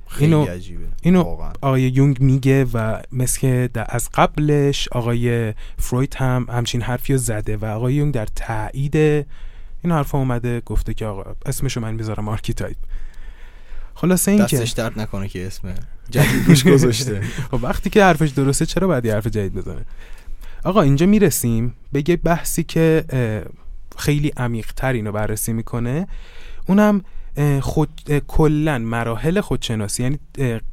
Speaker 1: خیلی
Speaker 2: اینو-
Speaker 1: عجیبه.
Speaker 2: اینو
Speaker 1: واقعا.
Speaker 2: آقای یونگ میگه و مثل از قبلش آقای فروید هم همچین حرفی رو زده و آقای یونگ در تایید این حرف اومده گفته که آقا اسمشو من می‌ذارم archetype. خلاصه این که
Speaker 1: دستش درد نکنه که اسم جدید روش گذاشته.
Speaker 2: خب وقتی که حرفش درسته چرا باید یه حرف جدید بزنه؟ آقا اینجا می‌رسیم به یه بحثی که خیلی عمیقتر اینو بررسی می‌کنه. اونم خود کلا مراحل خودشناسی یعنی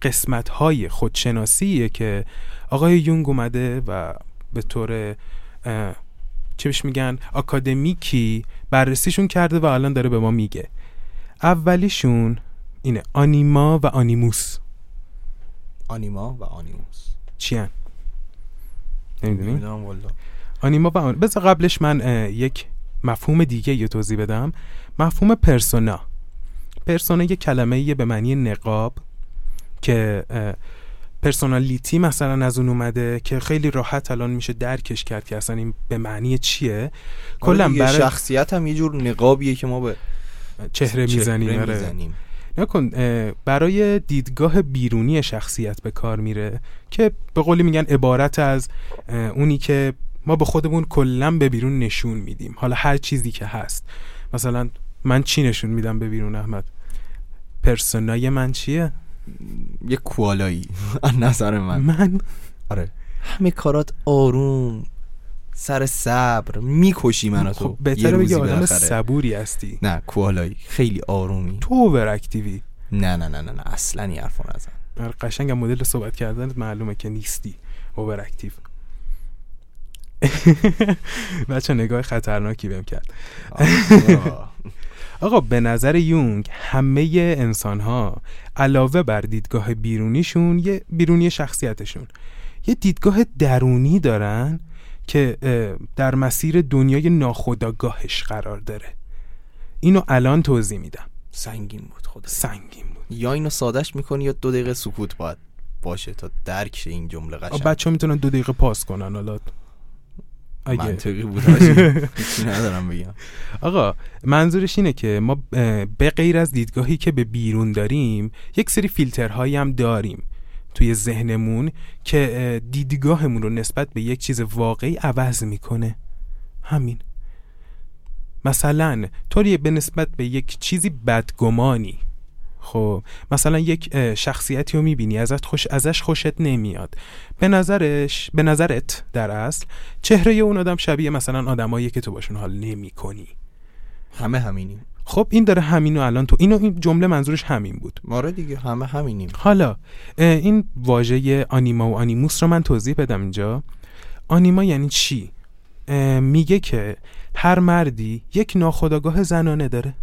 Speaker 2: قسمت های خودشناسیه که آقای یونگ اومده و به طور چه بهش میگن آکادمیکی بررسیشون کرده و الان داره به ما میگه. اولیشون اینه آنیما و آنیموس
Speaker 1: آنیما و آنیموس
Speaker 2: چی هن؟ نمی‌دونی؟ آنیما و animus بذار قبلش من یک مفهوم دیگه یه توضیح بدم مفهوم persona persona یه کلمه به معنی نقاب که personality مثلا از اون اومده که خیلی راحت الان میشه درکش کرد که اصلا این به معنی چیه آره
Speaker 1: کلا برای شخصیت هم یه جور نقابیه که ما به
Speaker 2: چهره, می‌زنیم, آره.
Speaker 1: می‌زنیم.
Speaker 2: نکن برای دیدگاه بیرونی شخصیت به کار میره که به قولی میگن عبارت از اونی که ما به خودمون کلا به بیرون نشون میدیم. حالا هر چیزی که هست. مثلا من چی نشون میدم به بیرون احمد؟ پرسونای من چیه؟
Speaker 1: یه کوالایی نظر من.
Speaker 2: من؟
Speaker 1: آره. همه کارات آروم. سر صبر می‌کشی منو تو
Speaker 2: خب بهتره بگی آدم صبوری هستی.
Speaker 1: نه کوالایی. خیلی آرومی.
Speaker 2: تو اوور اکتیوی
Speaker 1: نه نه نه نه, نه. اصلا این حرفو نزن.
Speaker 2: قشنگ مدل صحبت کردنت معلومه که نیستی. اوور اکتیو بچه نگاه خطرناکی بهم کرد. آقا به نظر یونگ همه انسان ها علاوه بر دیدگاه بیرونیشون یه بیرونی شخصیتشون. یه دیدگاه درونی دارن که در مسیر دنیای ناخودآگاهش قرار داره. اینو الان توضیح میدم.
Speaker 1: سنگین بود خدا
Speaker 2: سنگین بود.
Speaker 1: یا اینو سادش می‌کنی یا دو دقیقه سکوت باید باشه تا درک این جمله قشنگ.
Speaker 2: بچه می‌تونن دو دقیقه پاس کنن حالا.
Speaker 1: اگه منطقی بود ندارم بگم.
Speaker 2: آقا منظورش اینه که ما به غیر از دیدگاهی که به بیرون داریم یک سری فیلترهایی هم داریم. توی ذهنمون که دیدگاهمون رو نسبت به یک چیز واقعی عوض می‌کنه. همین. مثلا طوری به نسبت به یک چیزی بدگمانی. خب مثلا یک شخصیتی رو می‌بینی ازت خوش ازش خوشت نمیاد. به نظرش به نظرت در اصل چهره اون آدم شبیه مثلا آدمایی که تو باشون حال نمی کنی
Speaker 1: همه همینیم.
Speaker 2: خب این داره همینو الان تو اینو این جمله منظورش همین بود.
Speaker 1: ماره دیگه همه همینیم.
Speaker 2: حالا این واژه آنیما و آنیموس رو من توضیح بدم اینجا. آنیما یعنی چی؟ میگه که هر مردی یک ناخودآگاه زنانه داره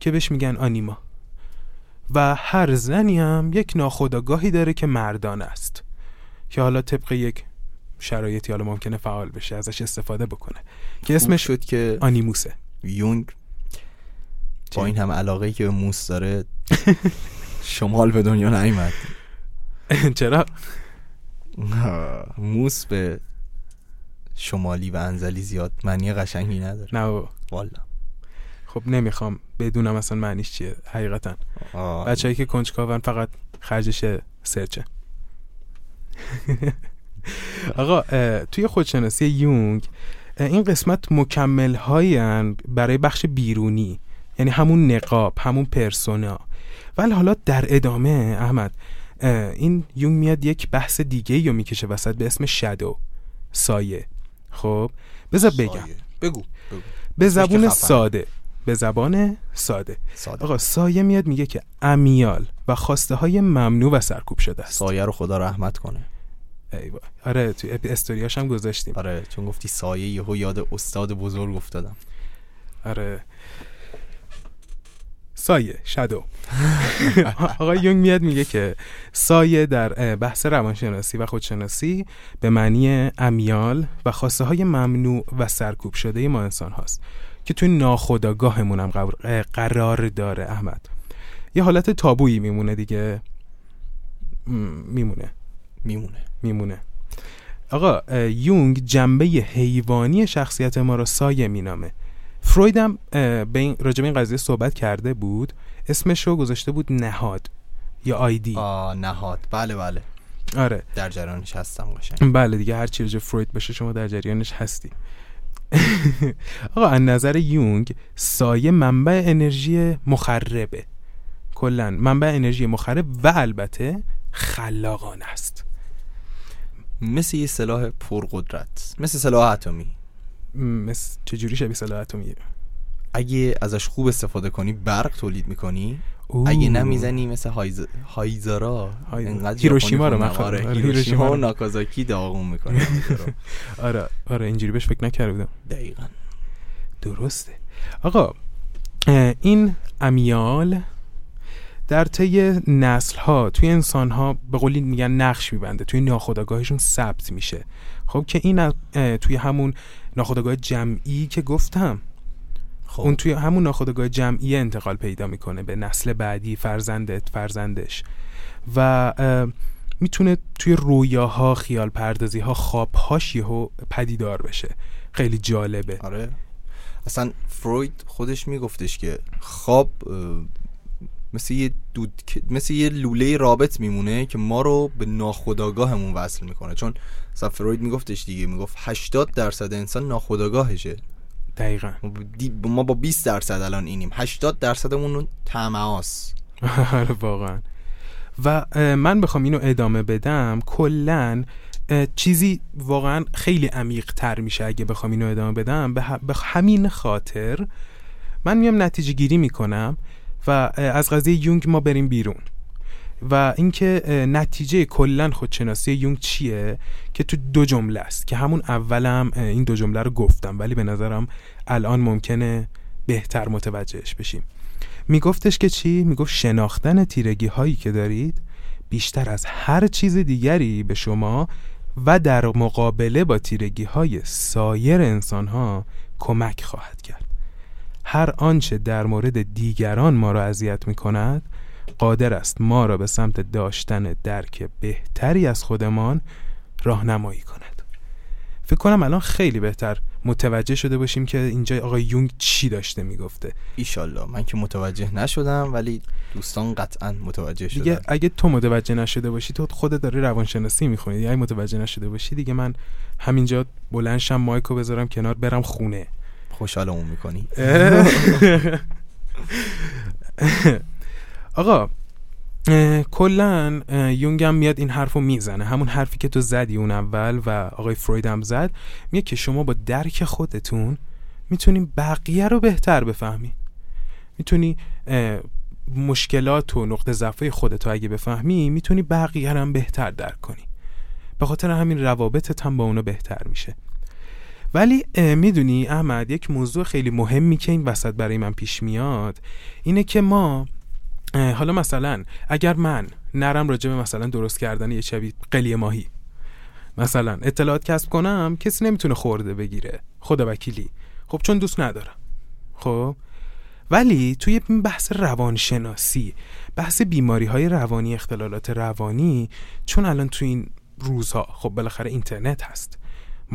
Speaker 2: که بهش میگن آنیما. و هر زنی هم یک ناخودآگاهی داره که مردان است. که حالا طبق یک شرایطی حالا ممکنه فعال بشه ازش استفاده بکنه. که اسمش
Speaker 1: شد که
Speaker 2: آنیموسه.
Speaker 1: یونگ با این هم علاقه که به موس داره شمال به دنیا نیمد
Speaker 2: چرا؟
Speaker 1: موس به شمالی و انزلی زیاد معنی قشنگی نداره.
Speaker 2: نه
Speaker 1: والا.
Speaker 2: خب نمی‌خوام بدونم اصلا معنیش چیه حقیقتا. بچه‌ای که کنجکاون فقط خرجش سرچه. آقا توی خودشناسی یونگ این قسمت مکمل برای بخش بیرونی. یعنی همون نقاب همون پرسونا. ولی حالا در ادامه احمد این یونگ میاد یک بحث دیگه رو می‌کشه وسط به اسم شادو. سایه. خب بذار بگم.
Speaker 1: بگو,
Speaker 2: به زبون ساده. به زبان ساده.
Speaker 1: ساده.
Speaker 2: آقا سایه میاد میگه که امیال و خواسته های ممنوع و سرکوب شده است.
Speaker 1: سایه رو خدا رحمت کنه.
Speaker 2: ای با. آره تو استوریاش هم گذاشتیم.
Speaker 1: آره چون گفتی سایه یهو یاد استاد بزرگ افتادم.
Speaker 2: آره. سایه شادو. آقا یونگ میاد میگه که سایه در بحث روانشناسی و خودشناسی به معنی امیال و خواسته های ممنوع و سرکوب شده ما انسان هاست که توی ناخداگاهمون هم قرار داره احمد. یه حالت تابویی میمونه دیگه. میمونه.
Speaker 1: میمونه.
Speaker 2: میمونه. آقا یونگ جنبه حیوانی شخصیت ما رو سایه مینامه. فروید هم به این راجب این قضیه صحبت کرده بود. اسمش رو گذاشته بود نهاد یا آیدی.
Speaker 1: آه نهاد. بله بله.
Speaker 2: آره.
Speaker 1: در جریانش هستم قشنگ.
Speaker 2: بله دیگه هر چی راجع فروید بشه شما در جریانش هستی. آقا از نظر یونگ سایه منبع انرژی مخربه. کلا منبع انرژی مخرب و البته خلاقانه است.
Speaker 1: مثل یه سلاح پرقدرت. مثل سلاح اتمی.
Speaker 2: مثل چجوری شبیه سلاح اتمی
Speaker 1: اگه ازش خوب استفاده کنی برق تولید می‌کنی.
Speaker 2: اوه.
Speaker 1: اگه نمی‌زنی مثل هایز... هایزارا
Speaker 2: های-
Speaker 1: انقدر
Speaker 2: هیروشیما رو من.
Speaker 1: آره
Speaker 2: آره،
Speaker 1: هیروشیما و. ناکازاکی داغون می‌کنه.
Speaker 2: آره آره اینجوری بهش فکر نکرده بودم
Speaker 1: دقیقا.
Speaker 2: درسته. آقا این امیال در طی نسل ها توی انسان ها به قولی میگن نقش میبنده. توی ناخودآگاهشون ثبت میشه. خب که این توی همون ناخودآگاه جمعی که گفتم.
Speaker 1: خب.
Speaker 2: اون توی همون ناخودآگاه جمعی انتقال پیدا می‌کنه به نسل بعدی فرزندت فرزندش. و می‌تونه توی رویاها خیال پردازی ها خوابهاش یهو پدیدار بشه. خیلی جالبه.
Speaker 1: آره. اصلا فروید خودش میگفتش که خواب مثل یه دود مثل یه لوله رابط میمونه که ما رو به ناخودآگاهمون وصل می‌کنه. چون اصلا فروید میگفتش دیگه می‌گفت 80 درصد انسان ناخودآگاهشه.
Speaker 2: دقیقا.
Speaker 1: ما با دی- ما با 20 درصد الان اینیم. 80 درصدمون طمعاست.
Speaker 2: آره واقعا. و من بخوام اینو ادامه بدم. کلا چیزی واقعا خیلی عمیق تر میشه اگه بخوام اینو ادامه بدم. به همین خاطر من میام نتیجه گیری می‌کنم. و از قضیه یونگ ما بریم بیرون. و اینکه نتیجه کلا خودشناسی یونگ چیه؟ که تو دو جمله است. که همون اولم این دو جمله رو گفتم ولی به نظرم الان ممکنه بهتر متوجهش بشیم. میگفتش که چی؟ می‌گفت شناختن تیرگی هایی که دارید بیشتر از هر چیز دیگری به شما و در مقابله با تیرگی های سایر انسان ها کمک خواهد کرد. هر آنچه در مورد دیگران ما را اذیت می کند قادر است ما را به سمت داشتن درک بهتری از خودمان راهنمایی کند. فکر کنم الان خیلی بهتر متوجه شده باشیم که اینجا آقای یونگ چی داشته می‌گفته.
Speaker 1: ایشالله من که متوجه نشدم ولی دوستان قطعا متوجه شدن.
Speaker 2: دیگه اگه تو متوجه نشده باشی تو خودت داری روانشناسی می‌خونی. اگه متوجه نشده باشی دیگه من همینجا بلنشم مایکو بذارم کنار برم خونه.
Speaker 1: خوشحالمون می‌کنی.
Speaker 2: آقا کلا یونگ هم میاد این حرفو می‌زنه. همون حرفی که تو زدی اون اول و آقای فروید هم زد میگه که شما با درک خودتون می‌تونی بقیه رو بهتر بفهمی می‌تونی مشکلات و نقطه ضعف خودتو اگه بفهمی می‌تونی بقیه رو هم بهتر درک کنی. به خاطر همین روابطت هم با اونا بهتر میشه. ولی می‌دونی احمد یک موضوع خیلی مهمی که این وسط برای من پیش میاد اینه که ما حالا مثلا اگر من نرم راجع به مثلا درست کردن یه شبیه قلی ماهی مثلا اطلاعات کسب کنم کسی نمی‌تونه خورده بگیره خدا وکیلی. خب چون دوست ندارم. خب؟ ولی توی بحث روانشناسی بحث بیماری های روانی اختلالات روانی چون الان توی این روزها خب بالاخره اینترنت هست.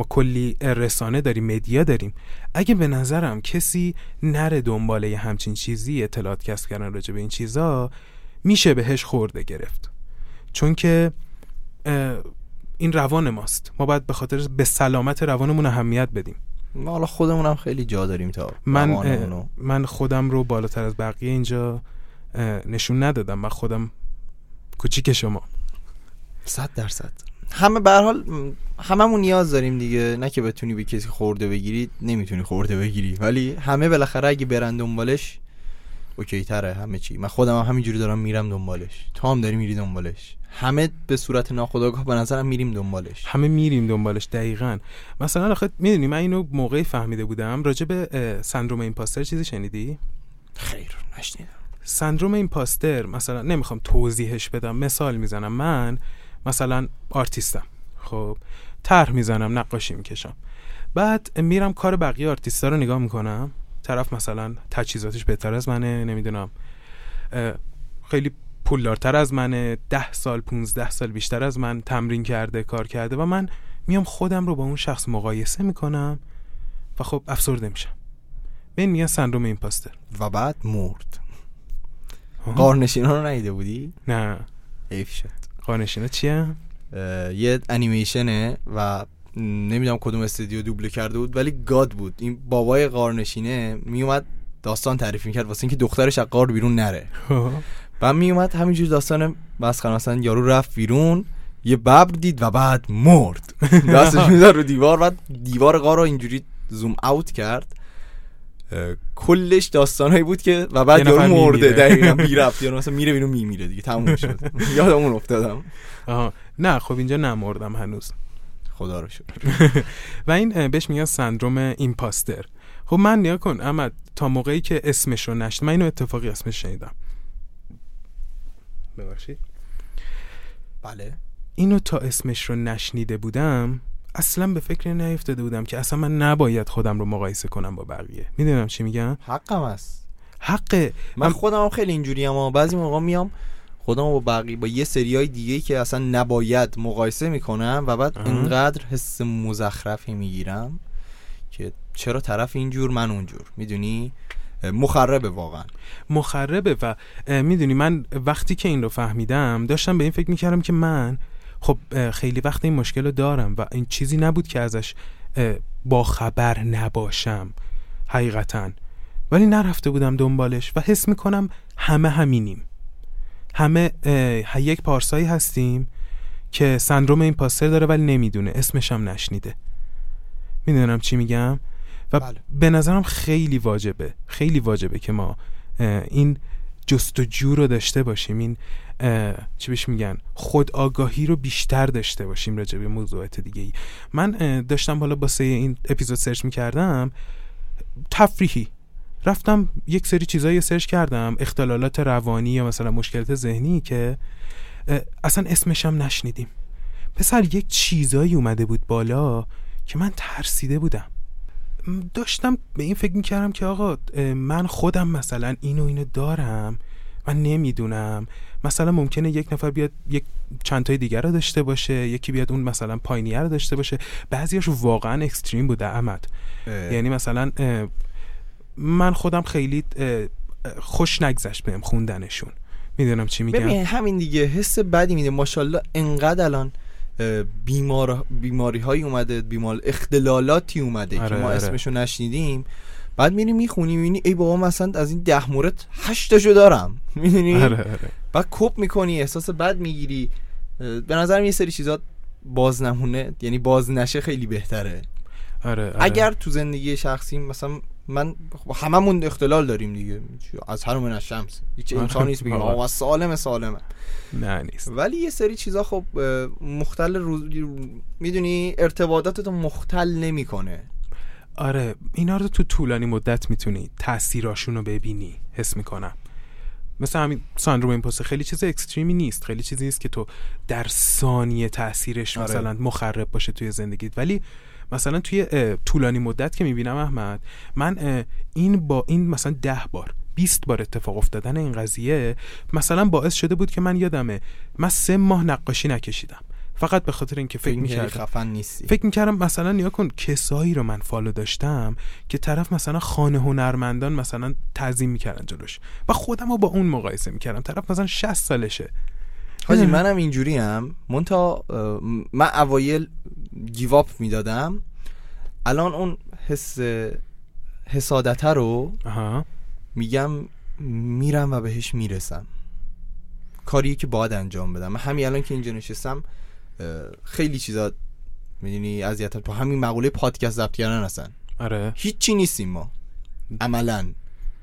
Speaker 2: ما کلی رسانه داریم مدیا داریم. اگه به نظرم کسی نره دنباله همچین چیزی اطلاعات کسب کردن راجع به این چیزا میشه بهش خورده گرفت. چون که این روان ماست. ما باید به خاطر به سلامت روانمون اهمیت بدیم.
Speaker 1: ما حالا خودمونم خیلی جا داریم تا
Speaker 2: من من خودم رو بالاتر از بقیه اینجا نشون ندادم. من خودم کوچیک شما.
Speaker 1: صد درصد. همه به حال هممون نیاز داریم دیگه. نه که بتونی به کسی خورده بگیری نمی‌تونی خورده بگیری. ولی همه بالاخره اگه برن دنبالش اوکی تره همه چی. من خودم هم همینجوری دارم میرم دنبالش. تو هم داری میری دنبالش. همه به صورت ناخودآگاه به نظرم میریم دنبالش.
Speaker 2: همه میریم دنبالش دقیقا. مثلا آخه می‌دونی من اینو موقعی فهمیده بودم. راجع به سندروم ایمپاستر چیزی شنیدی؟
Speaker 1: خیر نشنیدم.
Speaker 2: سندروم ایمپاستر مثلا نمی‌خوام توضیحش بدم مثال می‌زنم. من مثلا آرتیستم. خب طرح می‌زنم نقاشی می‌کشم. بعد میرم کار بقیه آرتیستا رو نگاه می‌کنم. طرف مثلا تجهیزاتش بهتر از منه نمی‌دونم خیلی پولدارتر از منه ده سال 15 سال بیشتر از من تمرین کرده کار کرده و من میام خودم رو با اون شخص مقایسه می‌کنم و خب افسرده میشم. به این میگن سندروم ایمپاستر.
Speaker 1: و بعد مرد. قارنشینا رو ندیده بودی؟
Speaker 2: نه.
Speaker 1: حیف شد.
Speaker 2: قارنشینا چیه؟
Speaker 1: یه انیمیشنه و نمی‌دونم کدوم استودیو دوبله کرده بود ولی گاد بود. این بابای قارنشینه میومد داستان تعریف می‌کرد واسه اینکه دخترش از قار بیرون نره. بعد میومد همینجور داستان مسخره مثلا یارو رفت بیرون یه ببر دید و بعد مرد. دستش میذار رو دیوار بعد دیوار غار رو اینجوری زوم اوت کرد. کلش داستانهایی بود که و بعد یارو مرده. دقیقا بی رفت یا مثلا میره بیرون میمیره دیگه. تموم شد. یادمون افتادم.
Speaker 2: آها. نه خب اینجا نمردم هنوز.
Speaker 1: خدا رو شکر.
Speaker 2: و این بهش میگن سندروم ایمپاستر. خب من نیا کن اما تا موقعی که اسمش رو نشد من اینو اتفاقی اسمش شنیدم. ببخشید.
Speaker 1: بله.
Speaker 2: اینو تا اسمش رو نشنیده بودم اصلا به فکر نیفتاده بودم که اصلا من نباید خودم رو مقایسه کنم با بقیه. می‌دونم چی میگم؟
Speaker 1: حقم است
Speaker 2: حق
Speaker 1: من خودم هم خیلی اینجوری اما بعضی موقع میام خودم با بقیه با یه سری های دیگه که اصلا نباید مقایسه می‌کنم و بعد. اینقدر حس مزخرفی می‌گیرم که چرا طرف اینجور من اونجور. می‌دونی؟ مخربه واقعا.
Speaker 2: مخربه و می‌دونی من وقتی که این رو فهمیدم داشتم به این فکر می‌کردم که من خب خیلی وقت این مشکل رو دارم و این چیزی نبود که ازش با خبر نباشم حقیقتا. ولی نرفته بودم دنبالش و حس می‌کنم همه همینیم. همه یک پارسایی هستیم که سندروم این پاستر داره ولی نمی‌دونه اسمش هم نشنیده. می‌دونم چی میگم؟ و
Speaker 1: بله.
Speaker 2: به نظرم خیلی واجبه خیلی واجبه که ما این جستجو رو داشته باشیم این چی بهش میگن؟ خود آگاهی رو بیشتر داشته باشیم راجع به موضوعات دیگه ای من داشتم بالا باسه این اپیزود سرچ می‌کردم تفریحی. رفتم یک سری چیزایی سرچ کردم اختلالات روانی یا مثلا مشکلات ذهنی که اصلا اسمش هم نشنیدیم. پسر یک چیزایی اومده بود بالا که من ترسیده بودم. داشتم به این فکر می‌کردم که آقا من خودم مثلا اینو اینو دارم من نمی‌دونم. مثلا ممکنه یک نفر بیاد یک چند تای دیگر رو داشته باشه یکی بیاد اون مثلا پایینیه رو داشته باشه. بعضیاش واقعا اکستریم بوده احمد. یعنی مثلا من خودم خیلی خوش نگذشت بهم خوندنشون. می‌دونم چی میگم؟
Speaker 1: ببین همین دیگه حس بدی میده. ماشاءالله انقدر الان بیمار بیماری های اومده بیمار اختلالاتی اومده
Speaker 2: آره،
Speaker 1: که ما
Speaker 2: آره.
Speaker 1: اسمشو نشنیدیم. بعد میری می‌خونی می‌بینی ای بابا مثلا از این ده مورد هشتاشو دارم. می‌دونی؟
Speaker 2: آره آره.
Speaker 1: بعد کپ می‌کنی احساس بد می‌گیری. به نظرم یه سری چیزا باز نمونه یعنی باز نشه خیلی بهتره.
Speaker 2: آره, آره.
Speaker 1: اگر تو زندگی شخصی مثلا من هممون اختلال داریم دیگه. از هر من از شمس. هیچ
Speaker 2: آره.
Speaker 1: انسانی نیست بگیم
Speaker 2: آره.
Speaker 1: آقا سالم سالمه.
Speaker 2: نه نیست.
Speaker 1: ولی یه سری چیزا خب مختل روز می‌دونی ارتباطاتت مختل نمی‌کنه.
Speaker 2: آره اینا رو تو طولانی مدت می‌تونی تاثیراشون رو ببینی حس می‌کنم. مثل همین ساندروم ایمپوستر خیلی چیز اکستریمی نیست خیلی چیزی نیست که تو در ثانیه تاثیرش
Speaker 1: آره.
Speaker 2: مثلا مخرب باشه توی زندگیت. ولی مثلا توی طولانی مدت که می‌بینم احمد من این با این مثلا ده بار 20 بار اتفاق افتادن این قضیه مثلا باعث شده بود که من یادمه من سه ماه نقاشی نکشیدم. فقط به خاطر اینکه فکر می‌کردم.
Speaker 1: خفن نیستی.
Speaker 2: فکر می‌کردم مثلا نیا کن کسایی رو من فالو داشتم که طرف مثلا خانه هنرمندان مثلا تعظیم می‌کردن جلوش و خودم رو با اون مقایسه می‌کردم. طرف مثلا 60 سالشه.
Speaker 1: حاجی؟ منم اینجوری هم مونتا من اوایل گیواپ می‌دادم. الان اون حس حسادته رو میگم میرم و بهش می‌رسم. کاریه که باید انجام بدم. من همین الان که اینجا نشستم خیلی چیزا می‌دونی اذیت با همین مقوله پادکست ضبط کردن هستن.
Speaker 2: آره.
Speaker 1: هیچی نیستیم ما. عملا.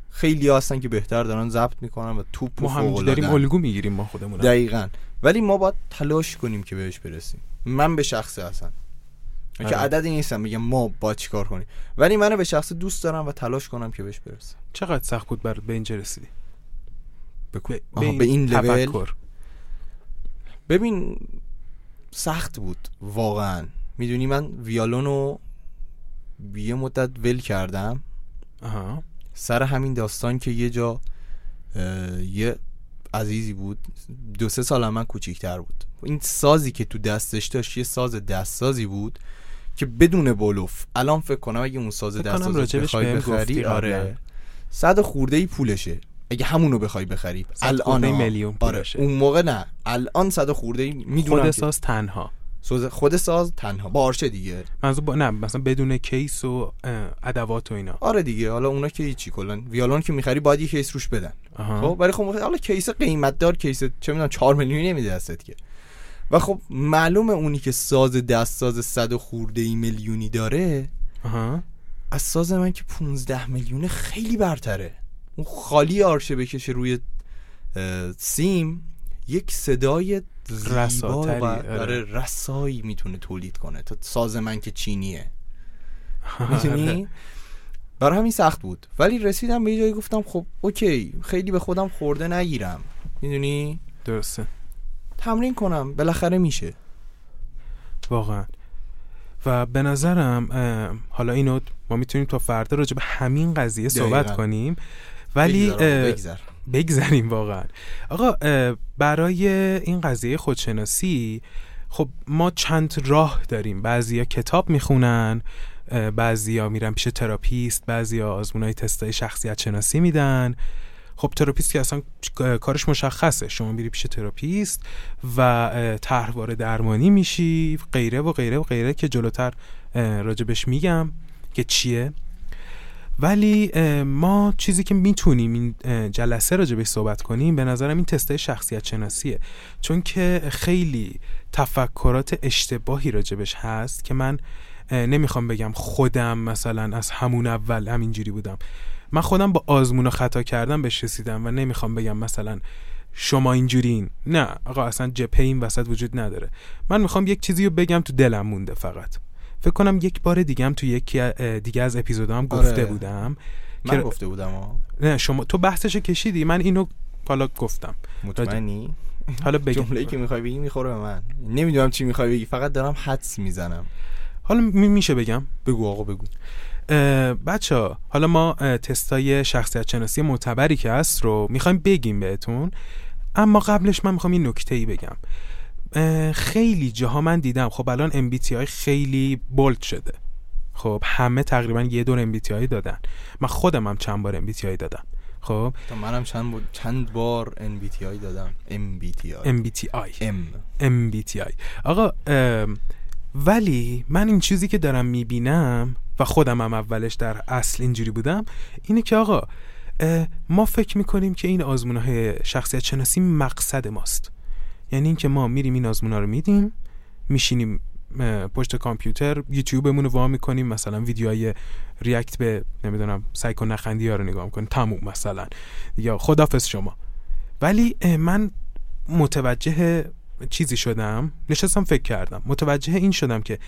Speaker 1: خیلی هستن که بهتر دارن ضبط می‌کنن و توپ
Speaker 2: ما هم داریم. الگو می‌گیریم ما خودمون
Speaker 1: دقیقا. ولی ما باید تلاش کنیم که بهش برسیم. من به شخصه هستن که
Speaker 2: آره.
Speaker 1: عددی نیستم میگم ما با چیکار کنیم. ولی منو به شخص دوست دارم و تلاش کنم که بهش برسم.
Speaker 2: چقدر سخت بود برات به اینجا رسیدی؟ به,
Speaker 1: به این لول
Speaker 2: تفکر.
Speaker 1: ببین سخت بود واقعا. می‌دونی من ویالونو یه مدت ول کردم.
Speaker 2: آها.
Speaker 1: سر همین داستان که یه جا یه عزیزی بود دو سه سال هم من کوچیکتر بود. این سازی که تو دستش داشت یه ساز دستسازی بود که بدون بلوف. الان فکر کنم اگه اون ساز
Speaker 2: فکر کنم
Speaker 1: دستساز
Speaker 2: راجبش
Speaker 1: بخوای بخری
Speaker 2: قبلا.
Speaker 1: آره. صد خورده ای پولشه. اگه همونو بخوای بخری. الان.
Speaker 2: میلیون
Speaker 1: آره. اون موقع نه. الان صد خورده ای می‌دونم
Speaker 2: خود ساز تنها.
Speaker 1: خود ساز تنها. با آرشه دیگه.
Speaker 2: منظور با نه مثلا بدون case و ادوات و اینا.
Speaker 1: آره دیگه. حالا اونا که هیچی کلا؟ ویالون که می‌خری باید یه case روش بدن. خب ولی خب حالا case قیمت دار case چه می‌دونم 4 میلیونی نمیده دستت که. و خب معلومه اونی که ساز دست ساز صد و خورده ای میلیونی داره
Speaker 2: آها.
Speaker 1: از ساز من که 15 میلیونه خیلی برتره. اون خالی آرشه بکشه روی سیم یک صدای زیبا و
Speaker 2: آره.
Speaker 1: آره، رسایی می‌تونه تولید کنه. تا ساز من که چینیه. می‌تونی؟ برای همین سخت بود. ولی رسیدم به یه جایی گفتم خب اوکی خیلی به خودم خورده نگیرم. می‌دونی؟
Speaker 2: درسته.
Speaker 1: تمرین کنم. بالاخره میشه.
Speaker 2: واقعا. و به نظرم حالا اینو ما می‌تونیم تا فردا راجع به همین قضیه صحبت
Speaker 1: دقیقاً.
Speaker 2: کنیم. ولی
Speaker 1: بگذر.
Speaker 2: بگذریم واقعا. آقا برای این قضیه خودشناسی خب ما چند راه داریم. بعضیا کتاب می‌خونن بعضیا میرن پیش تراپیست بعضیا آزمونای تستای شخصیت شناسی میدن. خب therapist که اصلا کارش مشخصه. شما میری پیش therapist و طرحواره درمانی میشی غیره و غیره و غیره که جلوتر راجبش میگم که چیه. ولی ما چیزی که می‌تونیم این جلسه راجبش صحبت کنیم به نظرم این تسته شخصیت شناسیه چون که خیلی تفکرات اشتباهی راجبش هست که من نمی‌خوام بگم خودم مثلا از همون اول همینجوری بودم. من خودم با آزمون و خطا کردم بهش رسیدم و نمی‌خوام بگم مثلا شما اینجورین نه آقا اصلا جپه این وسط وجود نداره. من می‌خوام یک چیزی رو بگم تو دلم مونده فقط. فکر کنم یک بار دیگه هم تو یکی دیگه از اپیزودام گفته
Speaker 1: آره.
Speaker 2: بودم
Speaker 1: من
Speaker 2: که-
Speaker 1: گفته بودم ها
Speaker 2: نه شما تو بحثشو کشیدی من اینو حالا گفتم.
Speaker 1: مطمئنی؟
Speaker 2: حالا بگم
Speaker 1: جمله‌ای که می‌خوای بگی می‌خوره به من. نمی‌دونم چی می‌خوای بگی فقط دارم حدس می‌زنم.
Speaker 2: حالا می- میشه بگم.
Speaker 1: بگو آقا بگو.
Speaker 2: بچه حالا ما تستای شخصیت شناسی معتبری که هست رو می‌خوایم بگیم بهتون اما قبلش من می‌خوام این نکته ای بگم. خیلی جاها من دیدم. خب الان MBTI خیلی بولد شده. خب همه تقریبا یه دور MBTI دادن. من خودم هم چند بار MBTI دادم. خب
Speaker 1: تا منم چند با... چند بار NBTI دادم. MBTI
Speaker 2: MBTI
Speaker 1: M
Speaker 2: MBTI آقا ام، ولی من این چیزی که دارم می‌بینم و خودم هم اولش در اصل اینجوری بودم اینه که آقا ما فکر می‌کنیم که این آزمون های شخصیت شناسی مقصد ماست. یعنی اینکه ما میریم این آزمون ها رو میدیم میشینیم پشت کامپیوتر یوتیوبمون رو وا می‌کنیم مثلا ویدیوهای ریاکت به نمی‌دونم سایکو نخندی ها رو نگاه می‌کنیم. تموم مثلا. یا خدافظ شما. ولی من متوجه چیزی شدم نشستم فکر کردم. متوجه این شدم که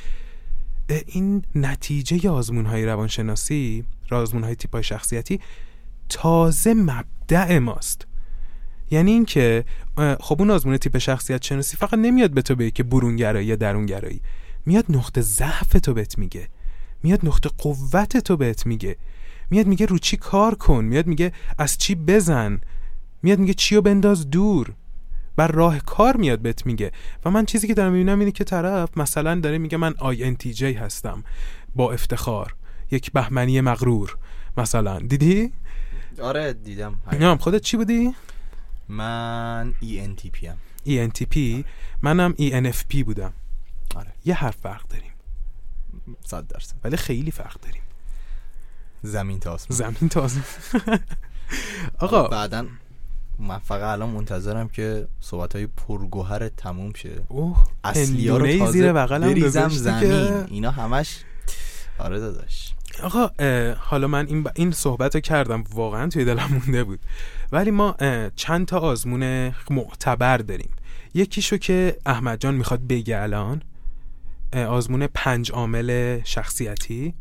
Speaker 2: این نتیجه آزمون های روانشناسی آزمون های تیپ های شخصیتی تازه مبدع ماست. یعنی اینکه خب اون آزمون تیپ شخصیت شناسی فقط نمیاد به تو بگه که برونگرایی یا درونگرایی. میاد نقطه ضعف تو بهت میگه. میاد نقطه قوت تو بهت میگه. میاد میگه رو چی کار کن. میاد میگه از چی بزن. میاد میگه چی رو بنداز دور. بر راه کار میاد بهت میگه. و من چیزی که دارم می‌بینم اینه که طرف مثلا داره میگه من INTJ هستم. با افتخار. یک بهمنی مغرور. مثلا. دیدی؟
Speaker 1: آره دیدم.
Speaker 2: نه خودت چی بودی؟
Speaker 1: من ENTP ام.
Speaker 2: ENTP منم ENFP بودم.
Speaker 1: آره.
Speaker 2: یه حرف فرق داریم.
Speaker 1: صد درصد.
Speaker 2: ولی خیلی فرق داریم.
Speaker 1: زمین تا
Speaker 2: زمین تازه آقا.
Speaker 1: بعدا من فقط الان منتظرم که صحبت های پرگوهر تموم شه.
Speaker 2: اوه
Speaker 1: اصلی ها رو تازه بریزم زمین. اینا همش آره داداش.
Speaker 2: آقا حالا من این, ب... این صحبت رو کردم واقعا توی دلم مونده بود. ولی ما چند تا آزمون معتبر داریم. یکیشو که احمد جان می‌خواد بگه الان آزمون پنج عامل شخصیتی.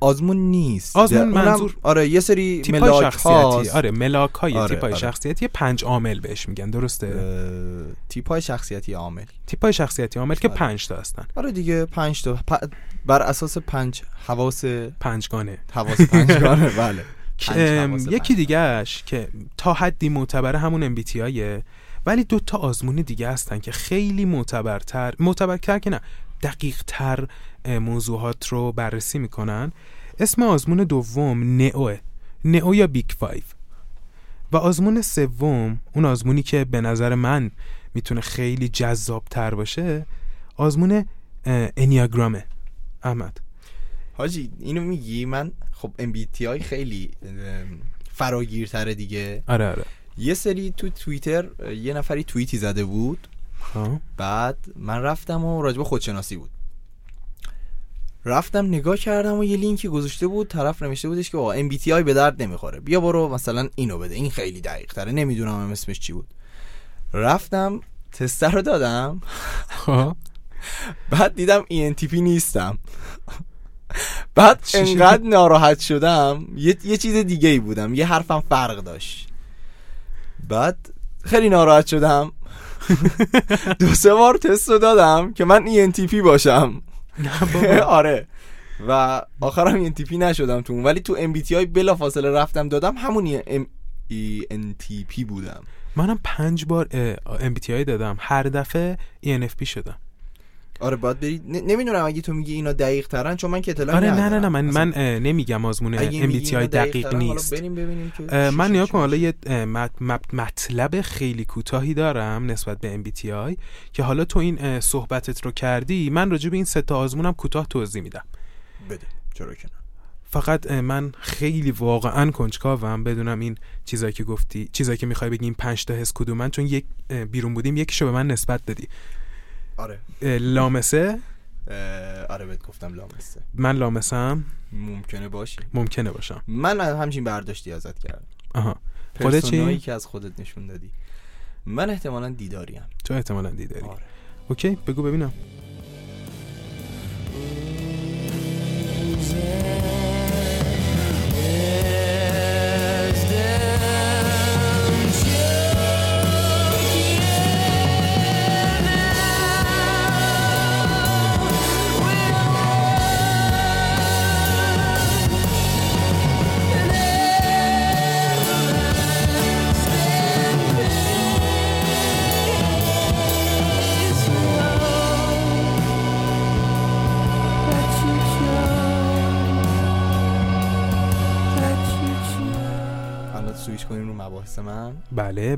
Speaker 1: آزمون نیست.
Speaker 2: آزمون منظور
Speaker 1: آره یه سری ملاک
Speaker 2: شخصیتی. آره ملاک های
Speaker 1: آره،
Speaker 2: تیپ های
Speaker 1: آره.
Speaker 2: شخصیتی پنج عامل بهش میگن درسته؟
Speaker 1: اه، تیپ های شخصیتی عامل.
Speaker 2: تیپ های شخصیتی عامل که
Speaker 1: آره.
Speaker 2: پنج تا هستن.
Speaker 1: آره دیگه پنج تا. پ- بر اساس پنج حواس
Speaker 2: پنجگانه.
Speaker 1: حواس پنجگانه بله. پنج
Speaker 2: یکی. دیگهش که تا حدی معتبر همون MBTIه ولی دو تا آزمون دیگه هستن که خیلی معتبرتر معتبرتر که نه. دقیق تر موضوعات رو بررسی می‌کنن. اسم آزمون دوم NEO ه. NEO یا Big Five و آزمون سوم اون آزمونی که به نظر من می‌تونه خیلی جذاب تر باشه آزمون Enneagram ه. احمد.
Speaker 1: حاجی اینو میگی؟ من خب MBTI خیلی فراگیرتره دیگه.
Speaker 2: آره آره.
Speaker 1: یه سری تو توییتر یه نفری توییتی زده بود.
Speaker 2: خب.
Speaker 1: بعد من رفتم و راجب خودشناسی بود. رفتم نگاه کردم و یه لینکی گذاشته بود طرف نوشته بودش که آقا MBTI به درد نمی‌خوره. بیا برو مثلا اینو بده. این خیلی دقیق تره نمی‌دونم هم اسمش چی بود. رفتم تستر رو دادم.
Speaker 2: خب.
Speaker 1: بعد دیدم ENTP نیستم. بعد؟ انقدر ناراحت شدم. یه, یه چیز دیگه ای بودم. یه حرفم فرق داشت. بعد خیلی ناراحت شدم. دو سه بار تست رو دادم که من ENTP باشم. آره. و آخرم ENTP نشدم تو اون. ولی تو MBTI بلا فاصله رفتم دادم همون ENTP بودم.
Speaker 2: منم پنج بار MBTI دادم. هر دفعه ENFP شدم.
Speaker 1: آره باید بری. نمی‌دونم اگه تو میگی اینا دقیق ترن چون من که اطلاعی
Speaker 2: آره نه نه. نه من من نمیگم آزمون MBTI دقیق
Speaker 1: حالا
Speaker 2: نیست.
Speaker 1: بریم ببینیم که
Speaker 2: من نیا
Speaker 1: چی
Speaker 2: کن حالا. یه مطلب خیلی کوتاهی دارم نسبت به MBTI که حالا تو این صحبتت رو کردی من راجع به این سه تا آزمونم کوتاه توضیح میدم.
Speaker 1: بده چرا که
Speaker 2: فقط من خیلی واقعا کنجکاوم بدونم این چیزایی که گفتی چیزایی که می‌خوای بگی این پنج تا حس کدومن چون یک بیرون بودیم یکیشو به من نسبت دادی.
Speaker 1: آره.
Speaker 2: لامسه؟
Speaker 1: آره بهت گفتم لامسته
Speaker 2: من لامسم.
Speaker 1: ممکنه باشی
Speaker 2: ممکنه باشم.
Speaker 1: من همچین برداشتی ازت کردم.
Speaker 2: آها. خودت چی؟
Speaker 1: که از خودت نشون دادی. من احتمالا دیداریم.
Speaker 2: تو احتمالا دیداری.
Speaker 1: آره.
Speaker 2: اوکی بگو ببینم.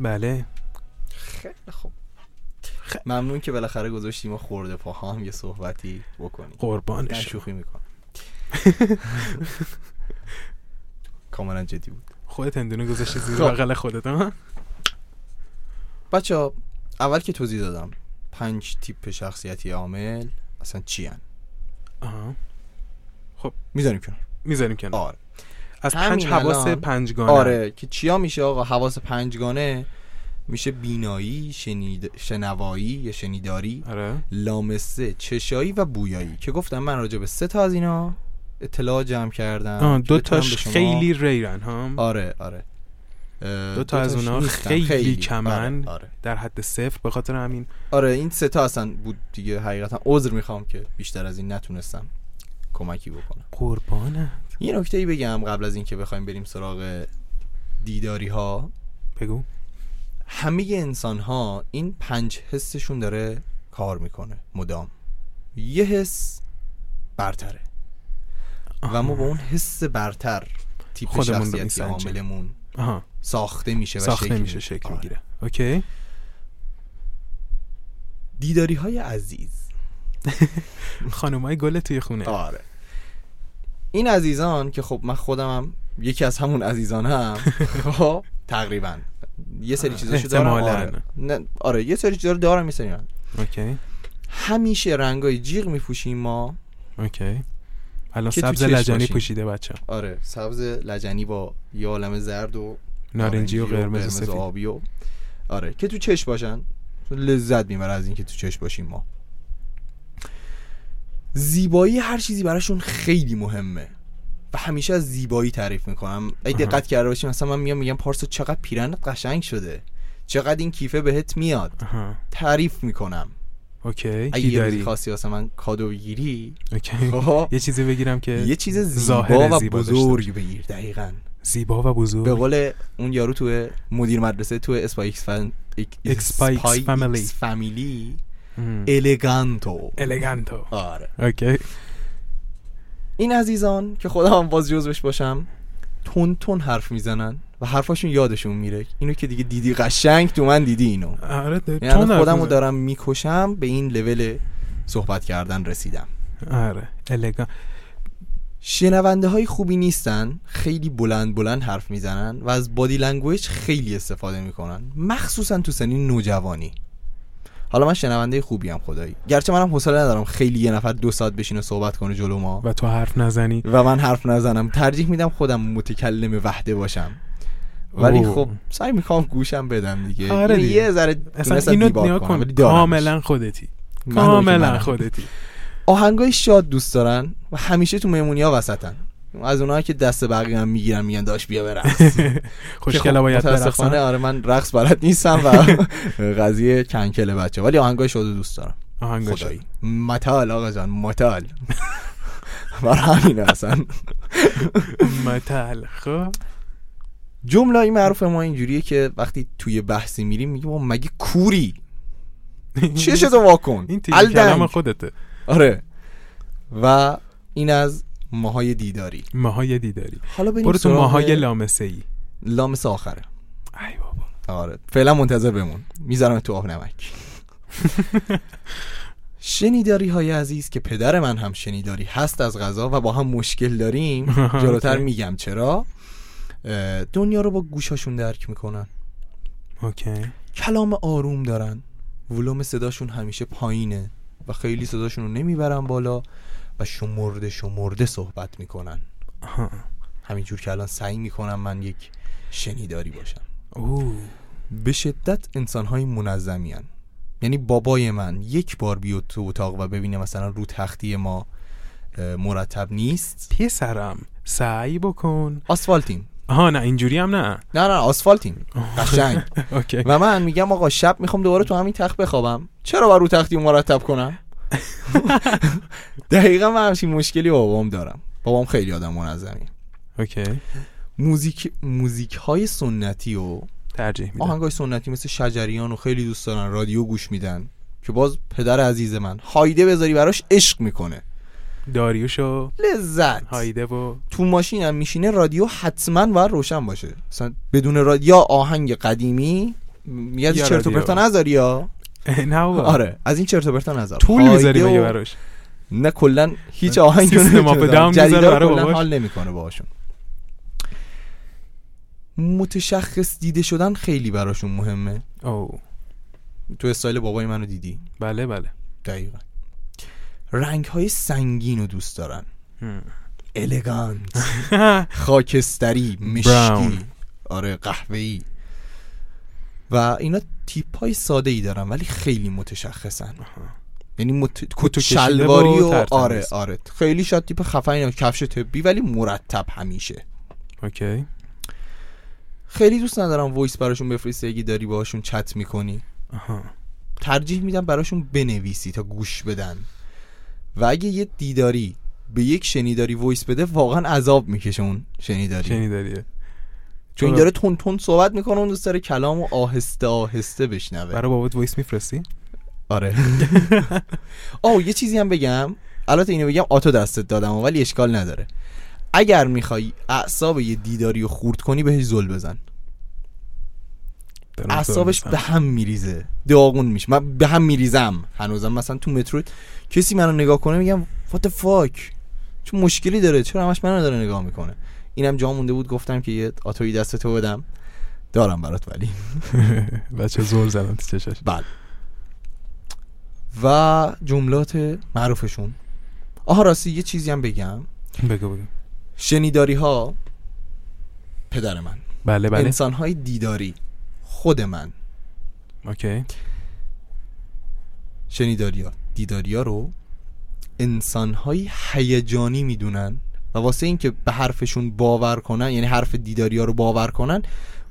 Speaker 2: بله.
Speaker 1: خیلی خوب. ممنون که بالاخره گذاشتیم و خورده پاها هم یه صحبتی بکنیم. نه
Speaker 2: قربانش
Speaker 1: شوخی می‌کنم. کاملا جدی بود.
Speaker 2: خودت اندونه گذاشتی زیر
Speaker 1: خب.
Speaker 2: بغل خودت ها؟
Speaker 1: بچه ها اول که توضیح دادم پنج تیپ شخصیتی عامل اصلا چی هن؟
Speaker 2: آها.
Speaker 1: می‌ذاریم کنار.
Speaker 2: می‌ذاریم کنار.
Speaker 1: آره.
Speaker 2: از پنج حواس پنجگانه.
Speaker 1: آره که چیا میشه آقا؟ حواس پنجگانه میشه بینایی شنید... شنوایی یا شنیداری
Speaker 2: آره.
Speaker 1: لامسه چشایی و بویایی. که گفتم من راجع به سه تا از اینا اطلاع جمع کردم.
Speaker 2: دو تاش
Speaker 1: شما-
Speaker 2: خیلی ریرن ها؟
Speaker 1: آره آره.
Speaker 2: دو تا از اونا
Speaker 1: نیستن.
Speaker 2: خیلی کمن.
Speaker 1: آره, آره.
Speaker 2: در حد صفر به خاطر همین.
Speaker 1: آره این سه تا اصلا بود دیگه حقیقتا عذر می‌خوام که بیشتر از این نتونستم کمکی بکنم.
Speaker 2: قربانه
Speaker 1: یه نکته ای بگم قبل از اینکه بخوایم بریم سراغ دیداری ها
Speaker 2: بگو.
Speaker 1: همه انسان ها این پنج حسشون داره کار می‌کنه مدام. یه حس برتره. و ما با اون حس برتر تیپ شخصیتی. عاملمون ساخته میشه و
Speaker 2: ساخته
Speaker 1: شکل
Speaker 2: میشه شکل
Speaker 1: آره.
Speaker 2: می‌گیره. اوکی.
Speaker 1: دیداری های عزیز.
Speaker 2: خانمای گل توی خونه.
Speaker 1: آره. این عزیزان که خب من خودم هم یکی از همون عزیزانم خب تقریبا. یه سری چیزاشو دارم. آره. نه آره یه سری چیزا رو دارم یه سری.
Speaker 2: okay.
Speaker 1: همیشه رنگای جیغ میپوشیم ما.
Speaker 2: okay. الان سبز لجنی
Speaker 1: باشیم.
Speaker 2: پوشیده بچه
Speaker 1: آره سبز لجنی با یه عالم زرد و
Speaker 2: نارنجی و قرمز و سفید.
Speaker 1: آبی و آره که تو چشم باشن. لذت می‌بره از اینکه تو چشم باشیم ما. زیبایی هر چیزی براشون خیلی مهمه. و همیشه از زیبایی تعریف می‌کنم.
Speaker 2: آها.
Speaker 1: دقت کرده باشیم مثلا من میام میگم پارسا چقدر پیرهنت قشنگ شده. چقدر این کیفه بهت میاد.
Speaker 2: آها.
Speaker 1: تعریف می‌کنم.
Speaker 2: okay.
Speaker 1: اگه یه خواستی واسه من کادو بگیری
Speaker 2: okay.
Speaker 1: خب،
Speaker 2: یه چیزی بگیرم که
Speaker 1: یه چیز زیبا و بزرگ بگیر دقیقا.
Speaker 2: زیبا و بزرگ.
Speaker 1: به قول اون یارو تو مدیر مدرسه تو Spy
Speaker 2: x Family ام.
Speaker 1: eleganto
Speaker 2: eleganto
Speaker 1: آره.
Speaker 2: okay
Speaker 1: این عزیزان که خودم هم باز جزوش باشم تند تند حرف می‌زنن و حرفاشون یادشون میره. اینو که دیگه دیدی قشنگ تو من دیدی اینو.
Speaker 2: آره
Speaker 1: یعنی
Speaker 2: تند حرف
Speaker 1: خودم رو
Speaker 2: می‌زنی.
Speaker 1: دارم می‌کشم به این لول صحبت کردن رسیدم.
Speaker 2: آره elegant
Speaker 1: شنونده های خوبی نیستن خیلی بلند بلند حرف می‌زنن و از body language خیلی استفاده می‌کنن. مخصوصا تو سنین نوجوانی. حالا من شنونده خوبی هم خدایی. گرچه منم حوصله ندارم خیلی یه نفر دو ساعت بشینه صحبت کنه جلو ما.
Speaker 2: و تو حرف نزنی.
Speaker 1: و من حرف نزنم. ترجیح میدم خودم متکلم وحده باشم. ولی. خب سعی می‌کنم گوشم بدم دیگه.
Speaker 2: آره
Speaker 1: یه-
Speaker 2: دیگه.
Speaker 1: یه ذره
Speaker 2: اصلا اینو
Speaker 1: نیگا
Speaker 2: کن. کاملا خودتی. کاملا. خودتی.
Speaker 1: آهنگای شاد دوست دارن و همیشه تو مهمونی ها وسطن. از اونایی که دست بقیه هم می‌گیرن میگن داداش بیا برقص.
Speaker 2: خوشگلا
Speaker 1: خب
Speaker 2: باید
Speaker 1: متاسفانه آره من رقص بلد نیستم و قضیه کنسله بچه ولی آهنگای شاد دوست دارم.
Speaker 2: آهنگاش
Speaker 1: خدایی. متال آقا جان متال. برای همین اصلا.
Speaker 2: متل خب.
Speaker 1: جمله معروف ما اینجوریه که وقتی توی بحثی میریم میگیم مگه کوری؟ چشتو واکن؟
Speaker 2: این کلام خودته.
Speaker 1: آره. و این از ماهای دیداری.
Speaker 2: ماهای دیداری.
Speaker 1: حالا
Speaker 2: برو تو ماهای لامسه ای
Speaker 1: لامس آخره.
Speaker 2: ای بابا.
Speaker 1: آره. فعلا منتظر بمون. می‌ذارم تو آب نمک شنیداری های عزیز که پدر من هم شنیداری هست از غذا و با هم مشکل داریم جلوتر. میگم چرا. دنیا رو با گوشاشون درک می‌کنن.
Speaker 2: اوکی.
Speaker 1: کلام آروم دارن. ولوم صداشون همیشه پایینه و خیلی صداشون رو نمی‌برن بالا. و شمرده شمرده صحبت می‌کنن. همینجور که الان سعی می‌کنم من یک شنیداری باشم.
Speaker 2: اوه.
Speaker 1: به شدت انسان های منظمی هن. یعنی بابای من یک بار بیاد تو اتاق و ببینه مثلا رو تختی ما مرتب نیست.
Speaker 2: پسرم سعی بکن.
Speaker 1: آسفالتیم
Speaker 2: آها نه اینجوری هم نه.
Speaker 1: نه نه آسفالتیم قشنگ. و من میگم آقا شب می‌خوام دوباره تو همین تخت بخوابم. چرا بر رو تختی مرتب کنم؟ دقیقا من همچین مشکلی با بابام دارم. بابام خیلی آدم منظمی.
Speaker 2: اوکی.
Speaker 1: موزیک موزیک های سنتی و
Speaker 2: ترجیح میدم.
Speaker 1: آهنگای سنتی مثل شجریان و خیلی دوست دارن رادیو گوش میدن که باز پدر عزیز من هایده بذاری براش عشق می‌کنه.
Speaker 2: داریوشو
Speaker 1: لذت.
Speaker 2: هایده و
Speaker 1: تو ماشین هم میشینه رادیو حتما باید روشن باشه. مثلا بدون رادیو آهنگ قدیمی
Speaker 2: یا
Speaker 1: چرت و. پرتا نذاری یا؟
Speaker 2: نه
Speaker 1: آره از این چرت و پرتا نذار
Speaker 2: طول می‌ذاری مگه براش.
Speaker 1: نه کلا هیچ آهنگی
Speaker 2: داون
Speaker 1: جدیدا کلاً. حال نمی‌کنه باهاشون. متشخص دیده شدن خیلی براشون مهمه.
Speaker 2: او
Speaker 1: تو استایل بابای منو دیدی؟
Speaker 2: بله بله.
Speaker 1: دقیقا. رنگ های سنگین رو دوست دارن. الگانت خاکستری مشکی. آره قهوه‌ای. و اینا تیپ های ساده ای دارن ولی خیلی متشخصن. یعنی مت... کت و شلواری
Speaker 2: و.
Speaker 1: آره آره. خیلی شاید تیپ خفنی نه، کفش طبی ولی مرتب همیشه.
Speaker 2: okay.
Speaker 1: خیلی دوست ندارم voice براشون بفرستی اگه داری باهاشون چت می‌کنی.
Speaker 2: آها.
Speaker 1: ترجیح میدم براشون بنویسی تا گوش بدن. و اگه یه دیداری به یک شنیداری voice بده واقعا عذاب می‌کشه اون شنیداری.
Speaker 2: شنیداریه.
Speaker 1: چون این داره تند تند صحبت می‌کنه اون دوست داره کلامو آهسته آهسته بشنوه.
Speaker 2: برای بابات voice میفرستی؟
Speaker 1: آره. آه یه چیزی هم بگم. البته اینو بگم آتو دستت دادم ولی اشکال نداره. اگر می‌خوای اعصاب یه دیداری رو خورد کنی بهش زل بزن. اعصابش به هم میریزه. داغون میشه. من به هم میریزم. هنوزم مثلا تو مترو کسی منو نگاه کنه میگم what the fuck چون مشکلی داره؟ چرا همش منو داره نگاه می‌کنه؟ اینم جا مونده بود گفتم که یه آتوی دست تو بدم. دارم برات ولی.
Speaker 2: بچه زور زدن تو چشش
Speaker 1: بله. و جملات معروفشون. آها راستی یه چیزی هم بگم.
Speaker 2: بگو بگو.
Speaker 1: شنیداری ها پدر من.
Speaker 2: بله بله.
Speaker 1: انسان های دیداری خود من.
Speaker 2: اوکی.
Speaker 1: شنیداری ها دیداری ها رو انسان های هیجانی می‌دونن. و واسه اینکه به حرفشون باور کنن یعنی حرف دیداری ها رو باور کنن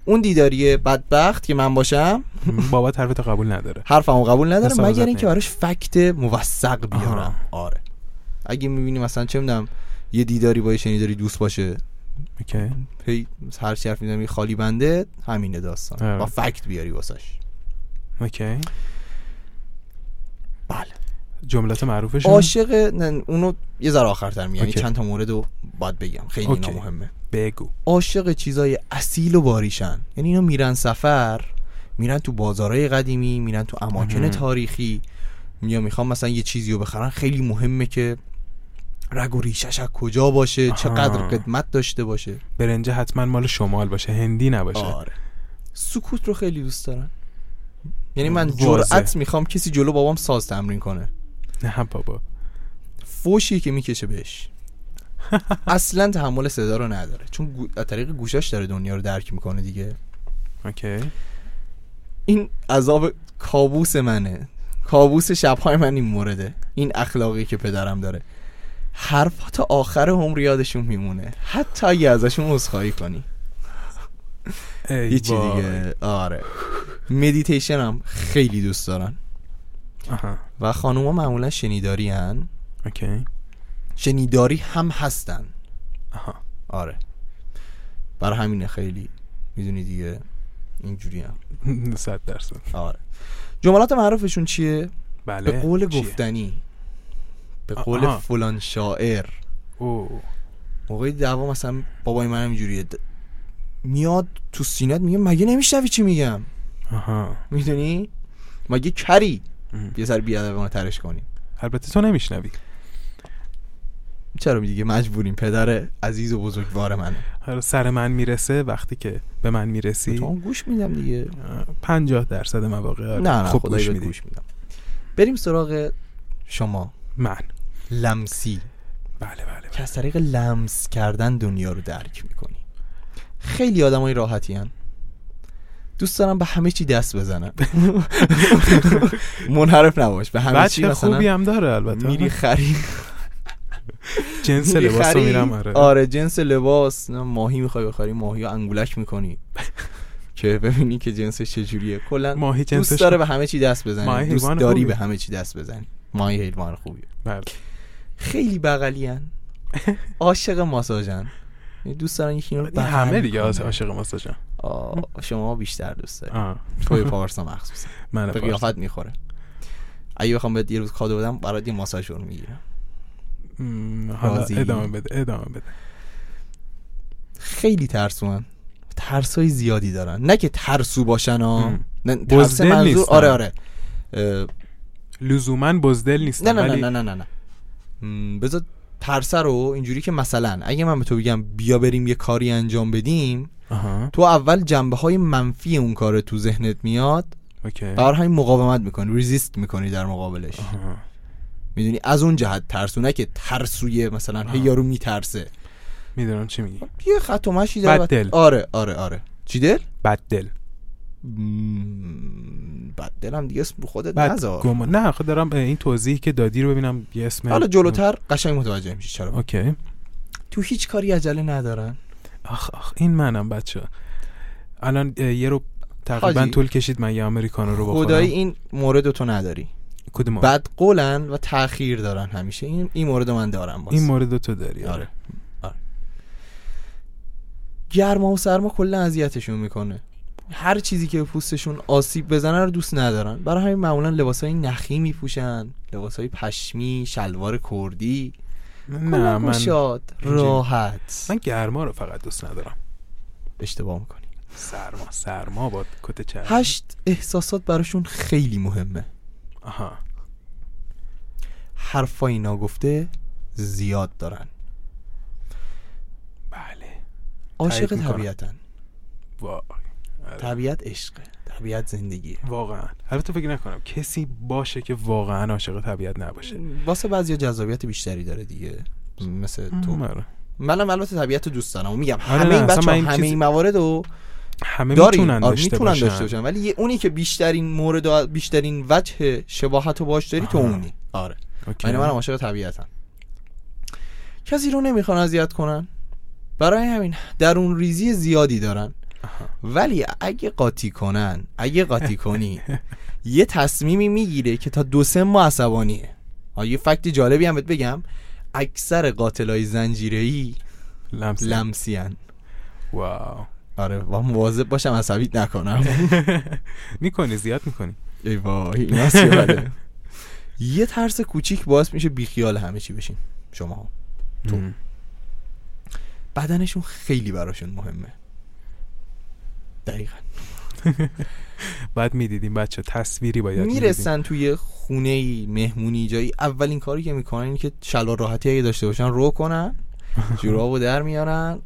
Speaker 1: اون دیداری بدبخت که من باشم
Speaker 2: بابات حرفتو قبول نداره.
Speaker 1: حرفمو قبول نداره مگر اینکه. براش فکت موثق بیارم. آره. اگه می‌بینی مثلا چه می‌دونم یه دیداری با یه شنیداری دوست باشه
Speaker 2: اوکی.
Speaker 1: هی هر چی حرف می‌زنم خالی بنده همینه داستان.
Speaker 2: آره.
Speaker 1: با فکت بیاری واسش.
Speaker 2: اوکی.
Speaker 1: بله.
Speaker 2: جملات معروفش
Speaker 1: عاشق اونو یه ذره آخرتر میگم. یعنی. چند تا مورد رو باید بگم. خیلی اینا. مهمه.
Speaker 2: بگو.
Speaker 1: عاشق چیزای اصیل و باریشن. یعنی اینا میرن سفر میرن تو بازارهای قدیمی میرن تو اماکن. تاریخی. یا می‌خوام مثلا یه چیزی رو بخرن. خیلی مهمه که رگ و ریشش از کجا باشه؟
Speaker 2: آها.
Speaker 1: چقدر قدمت داشته باشه؟
Speaker 2: برنجه حتما مال شمال باشه هندی نباشه.
Speaker 1: آره. سکوت رو خیلی دوست دارن. یعنی من. جرأت می‌خوام کسی جلو بابام ساز تمرین کنه.
Speaker 2: نه بابا.
Speaker 1: فوشی که می‌کشه بهش. اصلا تحمل صدا رو نداره. چون گو... از طریق گوشاش داره دنیا رو درک می‌کنه دیگه.
Speaker 2: اوکی.
Speaker 1: این عذاب کابوس منه. کابوس شبهای من این مورده. این اخلاقی که پدرم داره. حرفا تا آخر عمر یادشون میمونه. حتی اگه ازشون عذرخواهی کنی.
Speaker 2: ای
Speaker 1: یه چی
Speaker 2: وای.
Speaker 1: دیگه آره. مدیتیشن هم خیلی دوست دارن.
Speaker 2: آها.
Speaker 1: و خانوما معمولا شنیداری هستن.
Speaker 2: okay.
Speaker 1: شنیداری هم هستن.
Speaker 2: آها.
Speaker 1: آره. برای همینه خیلی می‌دونی دیگه اینجوری هم.
Speaker 2: صد درصد.
Speaker 1: آره. جملات معروفشون چیه؟
Speaker 2: بله.
Speaker 1: به قول
Speaker 2: چیه؟
Speaker 1: گفتنی. به قول
Speaker 2: آها.
Speaker 1: فلان شاعر.
Speaker 2: او
Speaker 1: موقعی دعوا مثلا بابای منم اینجوریه. د- میاد تو سینت میگه مگه نمیشنوی چی میگم؟
Speaker 2: آها.
Speaker 1: می‌دونی؟ مگه کری. یه سر ما ترش کنی.
Speaker 2: البته تو نمیشنوی.
Speaker 1: چرا دیگه مجبوریم. پدر عزیز و بزرگوار
Speaker 2: حالا سر من می‌رسه وقتی که به من می‌رسی.
Speaker 1: تو گوش میدم دیگه.
Speaker 2: پنجاه درصد مواقع آره.
Speaker 1: نه نه خدایی
Speaker 2: گوش
Speaker 1: گوش میدم. بریم سراغ شما.
Speaker 2: من.
Speaker 1: لمسی.
Speaker 2: بله بله, بله.
Speaker 1: که از طریق لمس کردن دنیا رو درک می‌کنی. خیلی آدمای راحتی هن. دوست دارم به همه چی دست بزنن منحرف نباش. به همه چی
Speaker 2: بچه خوبی
Speaker 1: مثلا
Speaker 2: هم داره البته.
Speaker 1: میری خرید
Speaker 2: جنس لباس رو. میرم آره.
Speaker 1: آره جنس لباس. ماهی می‌خوای بخری ماهی رو انگولک می‌کنی. که ببینی که جنسش چجوریه. کلا
Speaker 2: ماهی جنسش
Speaker 1: دوست داره به همه چی دست
Speaker 2: ماهی
Speaker 1: بزنی دوست داری. به همه چی دست بزنی. ماهی حیوان خوبیه.
Speaker 2: بله.
Speaker 1: خیلی بغلی عاشق ماساژن. دوست دارن یکی رو
Speaker 2: همه دیگه. عاشق ماساژن
Speaker 1: آه، شما بیشتر دوست داری
Speaker 2: آه.
Speaker 1: توی پارسا مخصوصا
Speaker 2: من
Speaker 1: به. قیافت می‌خوره اگه بخوام بهت یه روز کادو بدم برات یه ماساژ رو می‌گیرم
Speaker 2: حالا؟ ادامه بده ادامه بده
Speaker 1: خیلی ترسوان ترسای زیادی دارن نه که ترسو باشن ها ترس منظور
Speaker 2: نیستن.
Speaker 1: آره آره اه،
Speaker 2: لزوما بزدل نیستن
Speaker 1: نه نه نه
Speaker 2: ولی
Speaker 1: نه نه نه, نه. بذار ترسه رو اینجوری که مثلا اگه من به تو بگم بیا بریم یه کاری انجام بدیم
Speaker 2: آها.
Speaker 1: تو اول جنبه های منفی اون کار تو ذهنت میاد.
Speaker 2: اوکی.
Speaker 1: بر همین مقاومت می‌کنی ریزیست می‌کنی در مقابلش.
Speaker 2: آها.
Speaker 1: می‌دونی؟ از اون جهت ترسونه که ترسوی مثلا هی
Speaker 2: آها.
Speaker 1: یارو میترسه.
Speaker 2: می‌دونم چی میگی.
Speaker 1: یه خط و مشی
Speaker 2: دل.
Speaker 1: آره آره آره. چی دل؟
Speaker 2: بد دل.
Speaker 1: بد دلم دیگه اسم رو خودت نذار.
Speaker 2: گمان نه خود دارم این توضیحی که دادی رو ببینم یه اسم
Speaker 1: حالا جلوتر قشنگ متوجه میشی چرا.
Speaker 2: اوکی.
Speaker 1: تو هیچ کاری عجله ندارن.
Speaker 2: آخ آخ این منم بچه. الان یه رو تقریبا
Speaker 1: حاجی.
Speaker 2: طول کشید من یه امریکانو رو بخورم.
Speaker 1: خدایی این مورد تو نداری.
Speaker 2: کدوم
Speaker 1: بد قولن و تاخیر دارن همیشه. این این مورد من دارم باز.
Speaker 2: این مورد تو داری
Speaker 1: آره آره. گرما و سرما کلا اذیتشون می‌کنه. هر چیزی که به پوستشون آسیب بزنه رو دوست ندارن. برای همین معمولا لباسای نخی میپوشن. لباسای پشمی شلوار کردی.
Speaker 2: نه من اینجوری.
Speaker 1: راحت.
Speaker 2: من گرما رو فقط دوست ندارم.
Speaker 1: اشتباه می‌کنی.
Speaker 2: سرما سرما با کت چرم
Speaker 1: هشت احساسات براشون خیلی مهمه.
Speaker 2: آها.
Speaker 1: حرفای ناگفته زیاد دارن.
Speaker 2: بله.
Speaker 1: عاشق. طبیعتن.
Speaker 2: آره.
Speaker 1: طبیعت عشقه طبیعت زندگیه
Speaker 2: واقعا. البته فکر نکنم کسی باشه که واقعا عاشق طبیعت نباشه.
Speaker 1: واسه بعضی جذابیت بیشتری داره دیگه. مثل تو.
Speaker 2: م، آره.
Speaker 1: منم البته طبیعت رو دوست دارم. و میگم
Speaker 2: آره
Speaker 1: همه این بچه
Speaker 2: من این
Speaker 1: همه
Speaker 2: چیز-
Speaker 1: این موارد رو
Speaker 2: همه می‌تونن
Speaker 1: آره،
Speaker 2: داشته باشن.
Speaker 1: داشته باشن. ولی یه- اونی که بیشترین مورد و بیشترین وجه شباهت رو باش داری تو
Speaker 2: آها.
Speaker 1: اونی. آره. یعنی منم عاشق طبیعتم. کسی رو نمی‌خوان اذیت کنن؟ برای همین درون ریزی زیادی دارن. ولی اگه قاطی کنن اگه قاطی کنی یه تصمیمی می‌گیره که تا دو سه ماه عصبانیه. ها، یه فکت جالبی هم بهت بگم. اکثر قاتلای زنجیره‌ای
Speaker 2: لمس
Speaker 1: لمسی هن.
Speaker 2: واو.
Speaker 1: آره و مواظب باشم عصبیت نکنم.
Speaker 2: می‌کنی زیاد می‌کنی.
Speaker 1: ای وای. یه ترس کوچیک باعث میشه بیخیال همه چی بشین شما تو. بدنشون خیلی براشون مهمه. دقیقا.
Speaker 2: بعد می‌دیدیم بچه تصویری باید.
Speaker 1: می‌رسن توی خونه ای مهمونی جایی. اولین کاری که می‌کنن اینه که شلوار راحتی اگه داشته باشن رو کنن. جورابو در میارن.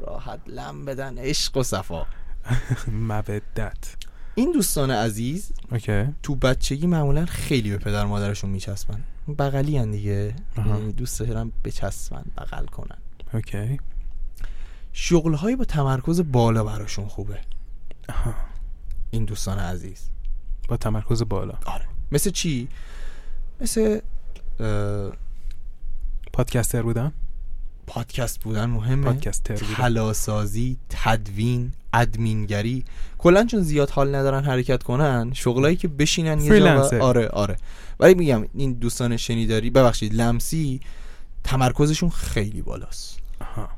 Speaker 1: راحت لم بدن. عشق و صفا.
Speaker 2: مودت.
Speaker 1: این دوستان عزیز
Speaker 2: اوکی.
Speaker 1: تو بچگی معمولا خیلی به پدر مادرشون میچسبن. بغلی هن دیگه. یعنی دوست دارن بچسبن بغل کنن.
Speaker 2: اوکی.
Speaker 1: شغلهایی با تمرکز بالا براشون خوبه.
Speaker 2: آها.
Speaker 1: این دوستان عزیز.
Speaker 2: با تمرکز بالا.
Speaker 1: آره. مثل چی؟ مثل اه،
Speaker 2: پادکستر بودن؟
Speaker 1: پادکست بودن مهمه.
Speaker 2: پادکستر بودن.
Speaker 1: تلاسازی تدوین ادمینگری. کلا چون زیاد حال ندارن حرکت کنن شغلایی که بشینن یه جا. آره آره. ولی میگم این دوستان شنیداری ببخشید لمسی تمرکزشون خیلی بالاست.
Speaker 2: آها.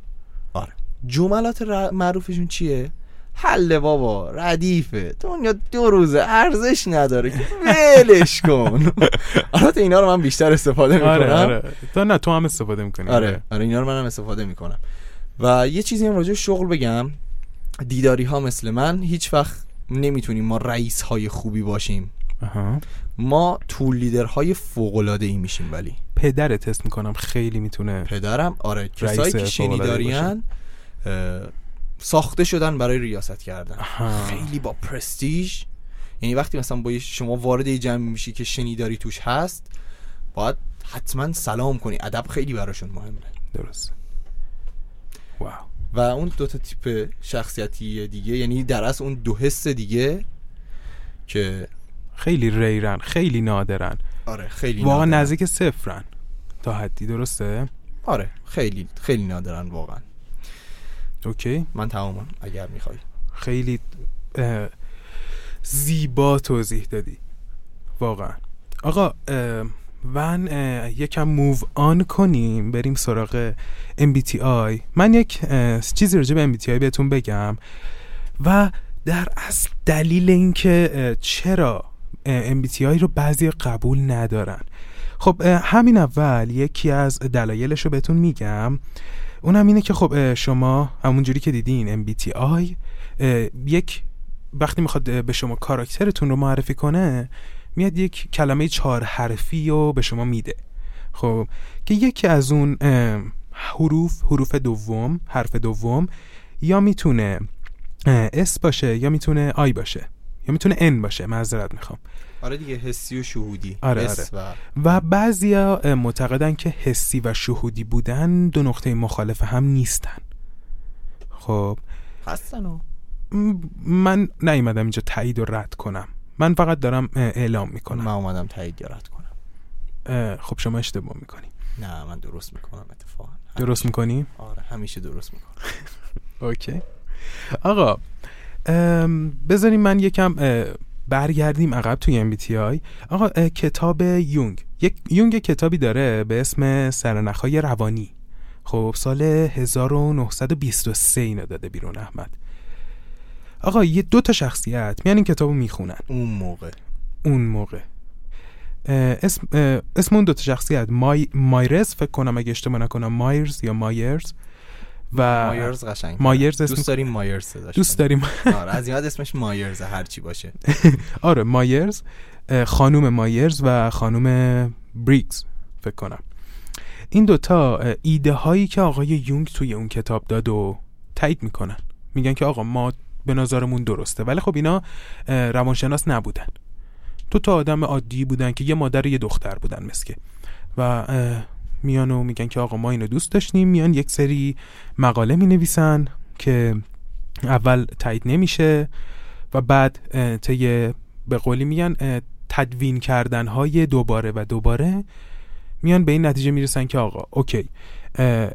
Speaker 1: آره جملات ر- معروفشون چیه؟ حل بابا ردیفه. دنیا دو روزه ارزش نداره ولش کن. البته اینا رو من بیشتر استفاده می‌کنم.
Speaker 2: آره. آره تو نه تو هم استفاده می‌کنی.
Speaker 1: آره آره. اینا رو منم استفاده می‌کنم. و یه چیزی هم راجع به شغل بگم. دیداری ها مثل من. هیچ وقت نمی‌تونیم ما رئیس های خوبی باشیم.
Speaker 2: آها.
Speaker 1: ما تول لیدر های فوق العاده ای میشیم ولی.
Speaker 2: پدر تست می‌کنم خیلی می‌تونه
Speaker 1: پدرم؟ آره کسایی که شنیدارین ساخته شدن برای ریاست کردن. خیلی با پرستیژ. یعنی وقتی مثلا با شما وارد یه جمع میشی که شنیداری توش هست باید حتما سلام کنی. ادب خیلی براشون مهمه.
Speaker 2: درست واو.
Speaker 1: و اون دو تا تیپ شخصیتی دیگه یعنی در اصل اون دو حس دیگه که
Speaker 2: خیلی ریرن خیلی نادرن.
Speaker 1: آره خیلی
Speaker 2: واقعا. نزدیک صفرن تا حدی درسته؟
Speaker 1: آره خیلی خیلی نادرن واقعا.
Speaker 2: اوکی؟
Speaker 1: من تمامم اگر می‌خوای.
Speaker 2: خیلی زیبا توضیح دادی. واقعا. آقا اه، یکم موو آن کنیم. بریم سراغ MBTI من یک چیزی راجع به MBTI بهتون بگم و در اصل دلیل اینکه چرا MBTI رو بعضی قبول ندارن. خب همین اول یکی از دلایلش رو بهتون میگم. اونم اینه که خب شما همونجوری که دیدین MBTI یک وقتی می‌خواد به شما کاراکترتون رو معرفی کنه میاد یک کلمه چهار حرفی رو به شما میده. خب که یکی از اون حروف حروف دوم حرف دوم یا می‌تونه اس باشه یا می‌تونه آی باشه یا می‌تونه ان باشه معذرت می‌خوام.
Speaker 1: آره دیگه حسی و شهودی.
Speaker 2: آره،
Speaker 1: حس و
Speaker 2: و بعضیا معتقدن که حسی و شهودی بودن دو نقطه مخالف هم نیستن. خب.
Speaker 1: هستن و
Speaker 2: من نیومدم اینجا تایید و رد کنم. من فقط دارم اعلام
Speaker 1: من
Speaker 2: می‌کنم
Speaker 1: اومدم تایید یا رد کنم.
Speaker 2: خب شما اشتباه می‌کنی.
Speaker 1: نه من درست می‌کنم اتفاقا.
Speaker 2: درست می‌کنی؟
Speaker 1: آره همیشه درست می‌کنم.
Speaker 2: اوکی. آقا بذاریم من یکم برگردیم عقب توی MBTI آقا کتاب یونگ. یک یونگ کتابی داره به اسم سرنخهای روانی. خب سال 1923 اینو داده بیرون احمد. آقا یه دو تا شخصیت میان این کتابو می‌خونن.
Speaker 1: اون موقع.
Speaker 2: اون موقع. اسم, اسم اون دوتا شخصیت مای، مایرز فکر کنم اگه اشتباه نکنم مایرز یا مایرز. و
Speaker 1: مایرز قشنگ
Speaker 2: مایرز اسم
Speaker 1: دوست داریم مایرز
Speaker 2: دوست. داریم.
Speaker 1: آره از بعد اسمش مایرز هر چی باشه.
Speaker 2: آره مایرز اه، خانوم مایرز و خانوم بریگز فکر کنم. این دوتا ایده هایی که آقای یونگ توی اون کتاب داد و تایید می‌کنن. میگن که آقا ما به نظرمون درسته. ولی خب اینا روانشناس نبودن. دو تا آدم عادی بودن که یه مادر و یه دختر بودن مسکه. و میان و میگن که آقا ما اینو دوست داشتیم. میان یک سری مقاله می نویسن که اول تایید نمیشه و بعد طی به قولی میگن تدوین کردن های دوباره و دوباره میان به این نتیجه می‌رسن که آقا اوکی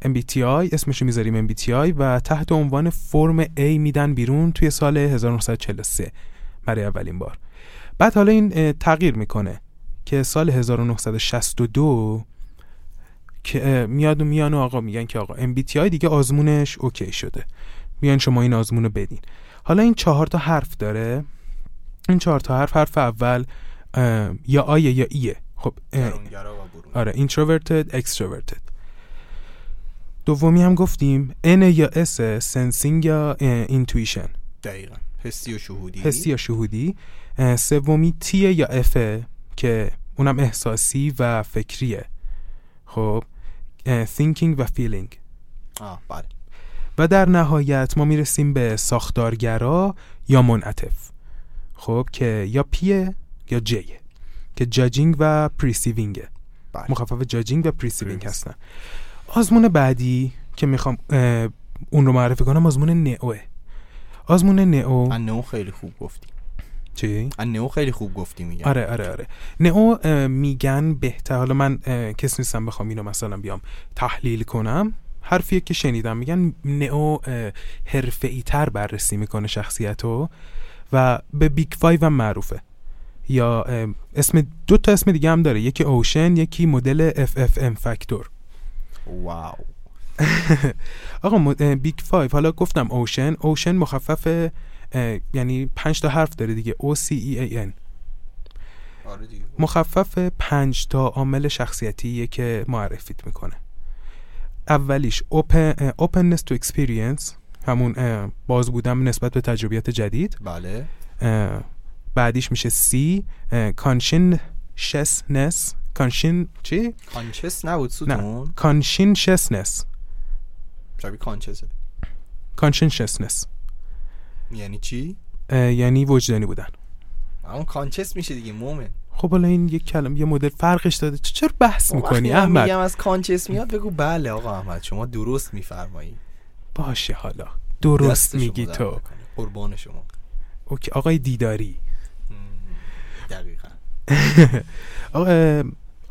Speaker 2: MBTI اسمشو می‌ذاریم MBTI و تحت عنوان فرم A میدن بیرون توی سال 1943 برای اولین بار. بعد حالا این تغییر می‌کنه که سال 1962 که میاد و میان و آقا میگن که آقا MBTI دیگه آزمونش اوکی شده. بیان شما این آزمون رو بدین. حالا این چهار تا حرف داره. این چهار تا حرف حرف اول یا آیه یا ایه خب
Speaker 1: و
Speaker 2: آره introverted extroverted. دومی هم گفتیم N یا S sensing یا intuition.
Speaker 1: دقیقا. حسی و شهودی.
Speaker 2: حسی یا شهودی. سومی T یا F که اونم احساسی و فکریه. خب thinking و feeling.
Speaker 1: آه بله.
Speaker 2: و در نهایت ما می‌رسیم به ساختارگرا یا منعطف. خب که یا P ئه یا J ئه که judging و perceiving ئه
Speaker 1: بله.
Speaker 2: مخفف judging و perceiving
Speaker 1: پریس.
Speaker 2: هستن. آزمون بعدی که می‌خوام اون رو معرفی کنم آزمون NEO ئه آزمون
Speaker 1: NEO NEO خیلی خوب گفتی.
Speaker 2: چی؟
Speaker 1: NEO خیلی خوب گفتی میگم.
Speaker 2: آره آره آره. NEO میگن بهتر. حالا من کس نیستم بخوام اینو مثلا بیام تحلیل کنم. حرفیه که شنیدم. میگن NEO حرفه‌ای تر بررسی می‌کنه شخصیتو و به Big Five هم معروفه. یا اسم دو تا اسم دیگه هم داره. یکی OCEAN یکی مدل FFM factor
Speaker 1: واو.
Speaker 2: آقا Big Five. حالا گفتم OCEAN. OCEAN مخفف یعنی پنج تا حرف داره دیگه. O C E A N.
Speaker 1: آره دیگه.
Speaker 2: مخفف پنج تا عامل شخصیتیه که معرفیت می‌کنه. اولیش open, openness to experience همون باز بودم نسبت به تجربیات جدید.
Speaker 1: بله.
Speaker 2: بعدیش میشه C conscientiousness conscien چی؟
Speaker 1: کانچس نبود
Speaker 2: نه.
Speaker 1: ستون
Speaker 2: conscientiousness.
Speaker 1: شبیه conscience ئه
Speaker 2: conscientiousness.
Speaker 1: یعنی چی؟
Speaker 2: یعنی وجدانی بودن.
Speaker 1: اون conscience میشه دیگه مومن.
Speaker 2: خب حالا این یک کلمه یه مدل فرقش داده چرا بحث
Speaker 1: وقتی
Speaker 2: می‌کنی احمد؟
Speaker 1: میگم از conscience میاد بگو بله آقا احمد شما درست میفرمایی.
Speaker 2: باشه حالا. درست میگی تو.
Speaker 1: قربان شما.
Speaker 2: okay آقای دیداری.
Speaker 1: دقیقا.
Speaker 2: آقا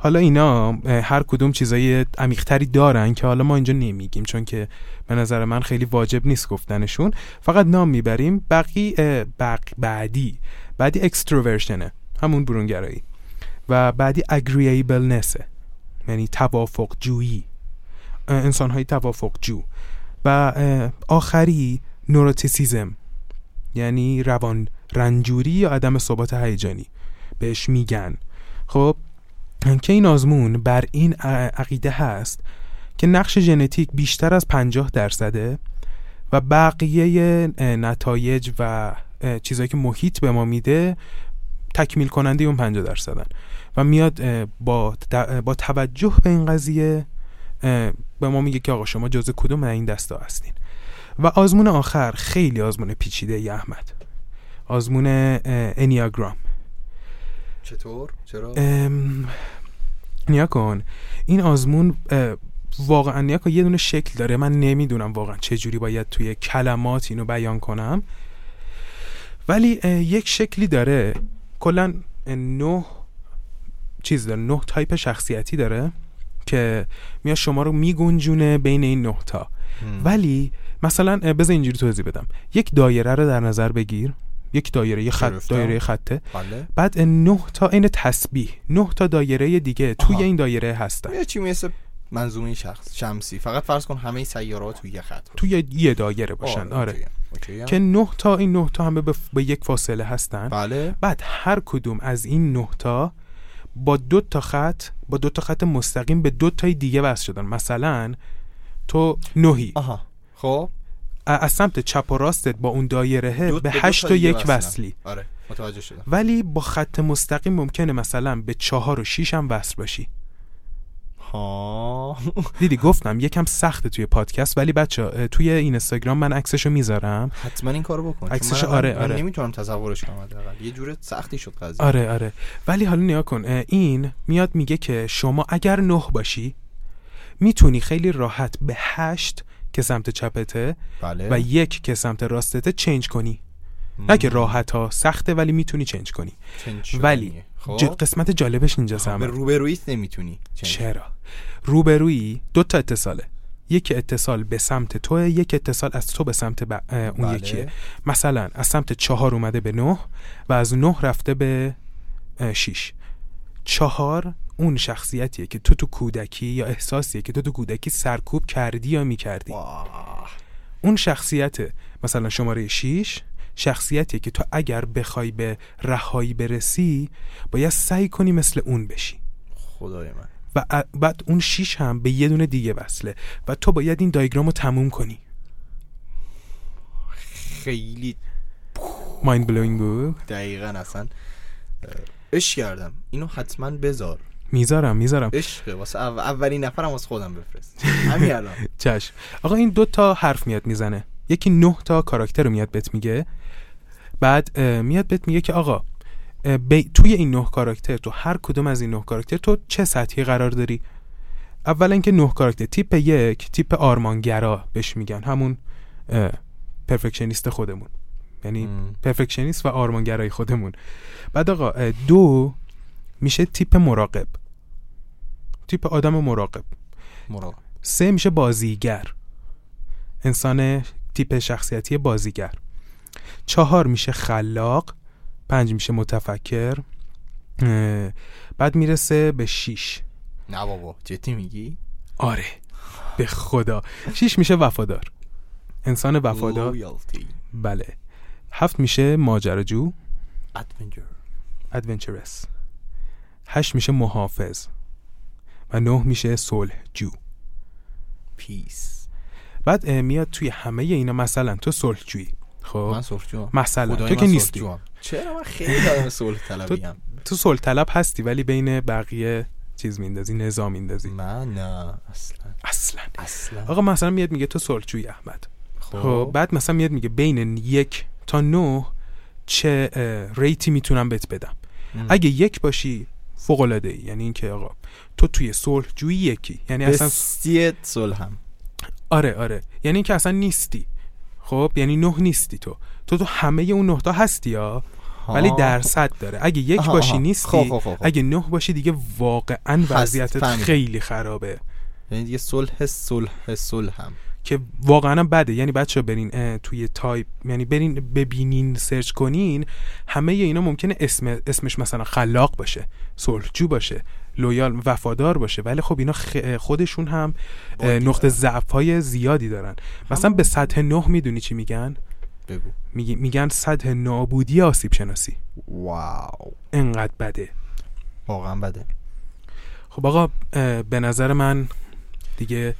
Speaker 2: حالا اینا هر کدوم چیزای عمیقتری دارن که حالا ما اینجا نمیگیم چون که به نظر من خیلی واجب نیست گفتنشون. فقط نام می‌بریم. بقی بق بعدی. بعدی اکستروورشنه همون برونگرایی. و بعدی اگرییبلنسه یعنی توافق جویی انسان های توافق جو و آخری نوروتیسیزم یعنی روان رنجوری یا عدم ثبات هیجانی. بهش میگن. خب که این آزمون بر این عقیده هست که نقش ژنتیک بیشتر از 50 درصده و بقیه نتایج و چیزایی که محیط به ما میده تکمیل کننده اون 50 درصدن. و میاد با با توجه به این قضیه به ما میگه که آقا شما جزء کدوم این دستا هستین؟ و آزمون آخر خیلی آزمون پیچیده ای احمد. آزمون Enneagram.
Speaker 1: چطور؟ چرا؟
Speaker 2: ام، نیگا کن. این آزمون واقعا نیگا کن یه دونه شکل داره. من نمی‌دونم واقعا چه جوری باید توی کلمات اینو بیان کنم. ولی یک شکلی داره. کلا نه چیز داره. نه تایپ شخصیتی داره که میاد شما رو میگنجونه بین این نه تا. ولی مثلا بذار اینجوری توضیح بدم. یک دایره رو در نظر بگیر. یک دایره خط. دایره خطه.
Speaker 1: بله.
Speaker 2: بعد نه تا این تسبیح نه تا دایره دیگه توی
Speaker 1: آها.
Speaker 2: این دایره هستن.
Speaker 1: یه چی مثل منظومه شخص شمسی. فقط فرض کن همه سیارات توی یه خط.
Speaker 2: توی یه دایره باشن. آره.
Speaker 1: اوکیه.
Speaker 2: که نه تا این نه تا همه به, به یک فاصله هستن.
Speaker 1: بله.
Speaker 2: بعد هر کدوم از این نه تا با دو تا خط با دو تا خط مستقیم به دو تای دیگه وصل شدن. مثلا تو نهی.
Speaker 1: آها. خب.
Speaker 2: از سمت چپ و راستت با اون دایره به هشت
Speaker 1: تا
Speaker 2: و یک. وصلی.
Speaker 1: آره متوجه شدم.
Speaker 2: ولی با خط مستقیم ممکنه مثلا به چهار و شیش هم وصل باشی.
Speaker 1: ها.
Speaker 2: دیدی گفتم یکم سخته توی پادکست ولی بچه توی این اینستاگرام من عکسشو می‌ذارم.
Speaker 1: حتما این کارو بکن
Speaker 2: عکسش آره،
Speaker 1: من
Speaker 2: آره.
Speaker 1: نمی‌تونم تصورش کنم یه جور سختی شد قضیه.
Speaker 2: آره آره. ولی حالا نیا کن این میاد میگه که شما اگر نه باشی می‌تونی خیلی راحت به هشت که سمت چپته
Speaker 1: بله.
Speaker 2: و یک که سمت راستته چنج کنی. نه که راحت ها سخته ولی می‌تونی چنج کنی.
Speaker 1: چنج.
Speaker 2: ولی
Speaker 1: خب.
Speaker 2: ج- قسمت جالبش اینجاست
Speaker 1: به
Speaker 2: همه
Speaker 1: روبرویت نمی‌تونی چنج.
Speaker 2: چرا؟ روبرویی دو تا اتصاله. یک اتصال به سمت تو یک اتصال از تو به سمت ب- اون
Speaker 1: بله.
Speaker 2: یکیه. مثلا از سمت چهار اومده به نه و از نه رفته به شیش. چهار اون شخصیتیه که تو تو کودکی یا احساسیه که تو تو کودکی سرکوب کردی یا می‌کردی.
Speaker 1: واه.
Speaker 2: اون شخصیت مثلا شماره 6 شخصیتیه که تو اگر بخوای به رهایی برسی باید سعی کنی مثل اون بشی.
Speaker 1: خدای من.
Speaker 2: و بعد اون 6 هم به یه دونه دیگه وصله و تو باید این دایگرام رو تموم کنی.
Speaker 1: خیلی
Speaker 2: مایند بلوینگ بود
Speaker 1: دقیقا اصلا عشق کردم. اینو حتما بذار.
Speaker 2: می‌ذارم می‌ذارم.
Speaker 1: عشقه. واسه او- اولین نفرم واسه خودم بفرست. همین الان.
Speaker 2: چشم. آقا این دو تا حرف میاد می‌زنه. یکی نه تا کاراکتر رو میاد بهت میگه. بعد میاد بهت میگه که آقا توی این نه کاراکتر تو هر کدوم از این نه کاراکتر تو چه سطحی قرار داری؟ اولا اینکه نه کاراکتر تیپ یک تیپ آرمانگرا بهش میگن. همون پرفکشنیست خودمون. یعنی پرفکشنیست و آرمانگرای خودمون. بعد آقا دو میشه تیپ مراقب. تیپ آدم مراقب.
Speaker 1: مراقب.
Speaker 2: سه میشه بازیگر. انسان تیپ شخصیتی بازیگر. چهار میشه خلاق. پنج میشه متفکر. بعد می‌رسه به شیش.
Speaker 1: نه بابا جدی میگی؟
Speaker 2: آره به خدا. شیش میشه وفادار. انسان وفادار. بله. هفت میشه ماجراجو. ادونچرس هشت میشه محافظ. و نه میشه صلح جو.
Speaker 1: پیس
Speaker 2: بعد میاد توی همه اینا مثلا. تو صلح جویی. خب؟
Speaker 1: من صلح جو
Speaker 2: مثلا. تو که نیستی.
Speaker 1: چرا من خیلی آدم صلح طلبیم
Speaker 2: تو صلح طلب هستی ولی بین بقیه چیز میندازی نظام میندازی.
Speaker 1: من نه اصلا.
Speaker 2: اصلا.
Speaker 1: اصلا.
Speaker 2: آقا مثلا میاد میگه تو صلح جویی احمد. خب. بعد مثلا میاد میگه بین یک تا نه چه ریتی می‌تونم بهت بدم. ام. اگه یک باشی فوق العاده ای یعنی اینکه آقا تو توی صلح جویی یکی. یعنی اصلا
Speaker 1: صلح هم.
Speaker 2: آره آره. یعنی اینکه اصلا نیستی. خب یعنی نه نیستی تو. تو تو همه اون نه تا هستی یا؟ ولی درصد داره. اگه یک باشی نیستی
Speaker 1: خب خب خب.
Speaker 2: اگه نه باشی دیگه واقعا وضعیتت خیلی خرابه.
Speaker 1: یعنی دیگه صلح صلح صلح هم.
Speaker 2: که واقعا بده. یعنی بچه برین توی تایپ یعنی برین ببینین search کنین. همه اینا ممکنه اسم اسمش مثلا خلاق باشه صلحجو باشه. loyal وفادار باشه. ولی خب اینا خودشون هم نقطه ضعف های زیادی دارن. مثلا به سطح نه می‌دونی چی میگن؟
Speaker 1: بگو.
Speaker 2: میگن سطح نابودی آسیب شناسی.
Speaker 1: واو.
Speaker 2: انقدر بده.
Speaker 1: واقعا بده.
Speaker 2: خب آقا به نظر من دیگه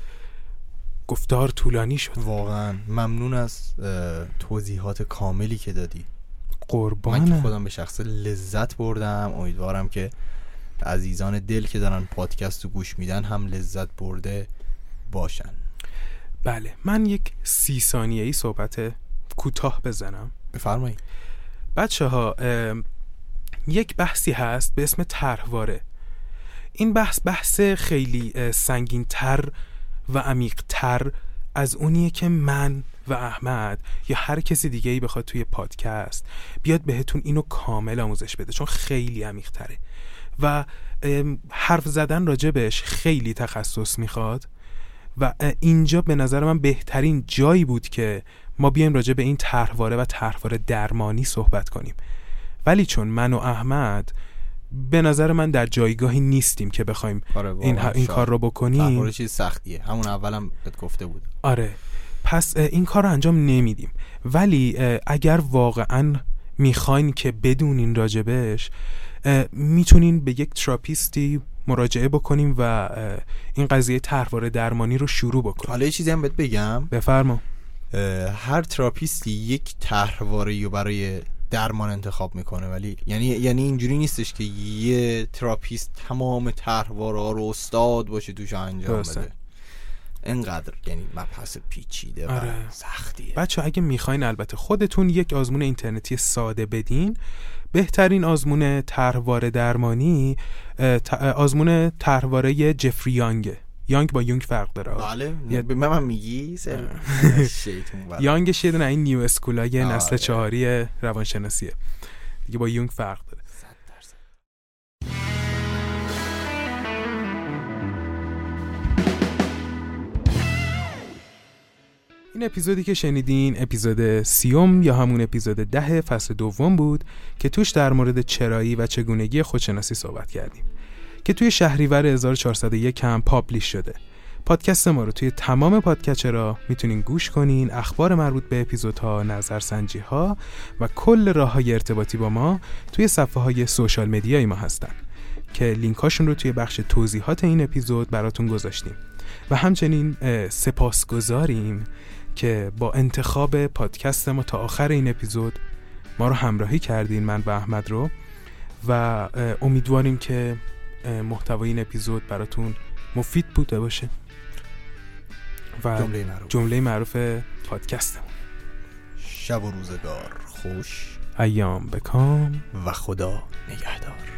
Speaker 2: گفتار طولانی شد.
Speaker 1: واقعا. ممنون از توضیحات کاملی که دادی.
Speaker 2: قربان.
Speaker 1: من که خودم به شخص لذت بردم. امیدوارم که عزیزان دل که دارن پادکست رو گوش میدن هم لذت برده باشن.
Speaker 2: بله من یک سی ثانیه ای صحبت کوتاه بزنم.
Speaker 1: بفرمایید.
Speaker 2: بچه ها یک بحثی هست به اسم طرحواره. این بحث بحث خیلی سنگین تر و عمیق تر از اونیه که من و احمد یا هر کسی دیگه ای بخواد توی پادکست بیاد بهتون اینو کامل آموزش بده چون خیلی عمیق تره و حرف زدن راجبش خیلی تخصص می‌خواد و اینجا به نظر من بهترین جایی بود که ما بیایم راجع به این طرحواره و طرحواره درمانی صحبت کنیم. ولی چون من و احمد به نظر من در جایگاهی نیستیم که بخوایم
Speaker 1: آره
Speaker 2: این, این کار رو بکنیم.
Speaker 1: چیز سختیه. همون اولم بهت گفته بود.
Speaker 2: آره. پس این کار رو انجام نمیدیم. ولی اگر واقعا می‌خواین که بدونین راجبش می‌تونین به یک therapist ی مراجعه بکنیم و این قضیه طرحواره درمانی رو شروع بکنیم.
Speaker 1: حالا یه چیزی هم بهت بگم.
Speaker 2: بفرما.
Speaker 1: هر therapist ی یک طرحواره رو برای درمان انتخاب می‌کنه ولی یعنی یعنی اینجوری نیستش که یه therapist تمام طرحواره رو استاد باشه توش انجام بده. انقدر یعنی مبحث پیچیده و
Speaker 2: آره.
Speaker 1: سختیه.
Speaker 2: بچه اگه می‌خواین البته خودتون یک آزمون اینترنتی ساده بدین. بهترین آزمون طرحواره درمانی آزمون طرحواره جفری یانگه یانگ با یونگ فرق داره.
Speaker 1: بله. به من میگی؟
Speaker 2: یانگش یه دونه این نیو اسکولای نسل چهاری روانشناسیه. دیگه با یونگ فرق داره. این اپیزودی که شنیدین اپیزود سیوم یا همون اپیزود ده فصل دوم بود که توش در مورد چرایی و چگونگی خودشناسی صحبت کردیم که توی شهریور 1401 هم publish شده. پادکست ما رو توی تمام podcatcher ها می‌تونین گوش کنین اخبار مربوط به اپیزودها نظرسنجی ها و کل راه های ارتباطی با ما توی صفحه های social media ی ما هستن که لینک هاشون رو توی بخش توضیحات این اپیزود براتون گذاشتیم. و همچنین سپاسگزاریم که با انتخاب پادکست ما تا آخر این اپیزود ما رو همراهی کردین من و احمد رو و امیدواریم که محتوای این اپیزود براتون مفید بوده باشه و جمله معروف, معروف پادکستمون
Speaker 1: شب و روزگار خوش
Speaker 2: ایام به کام
Speaker 1: و خدا نگهدار.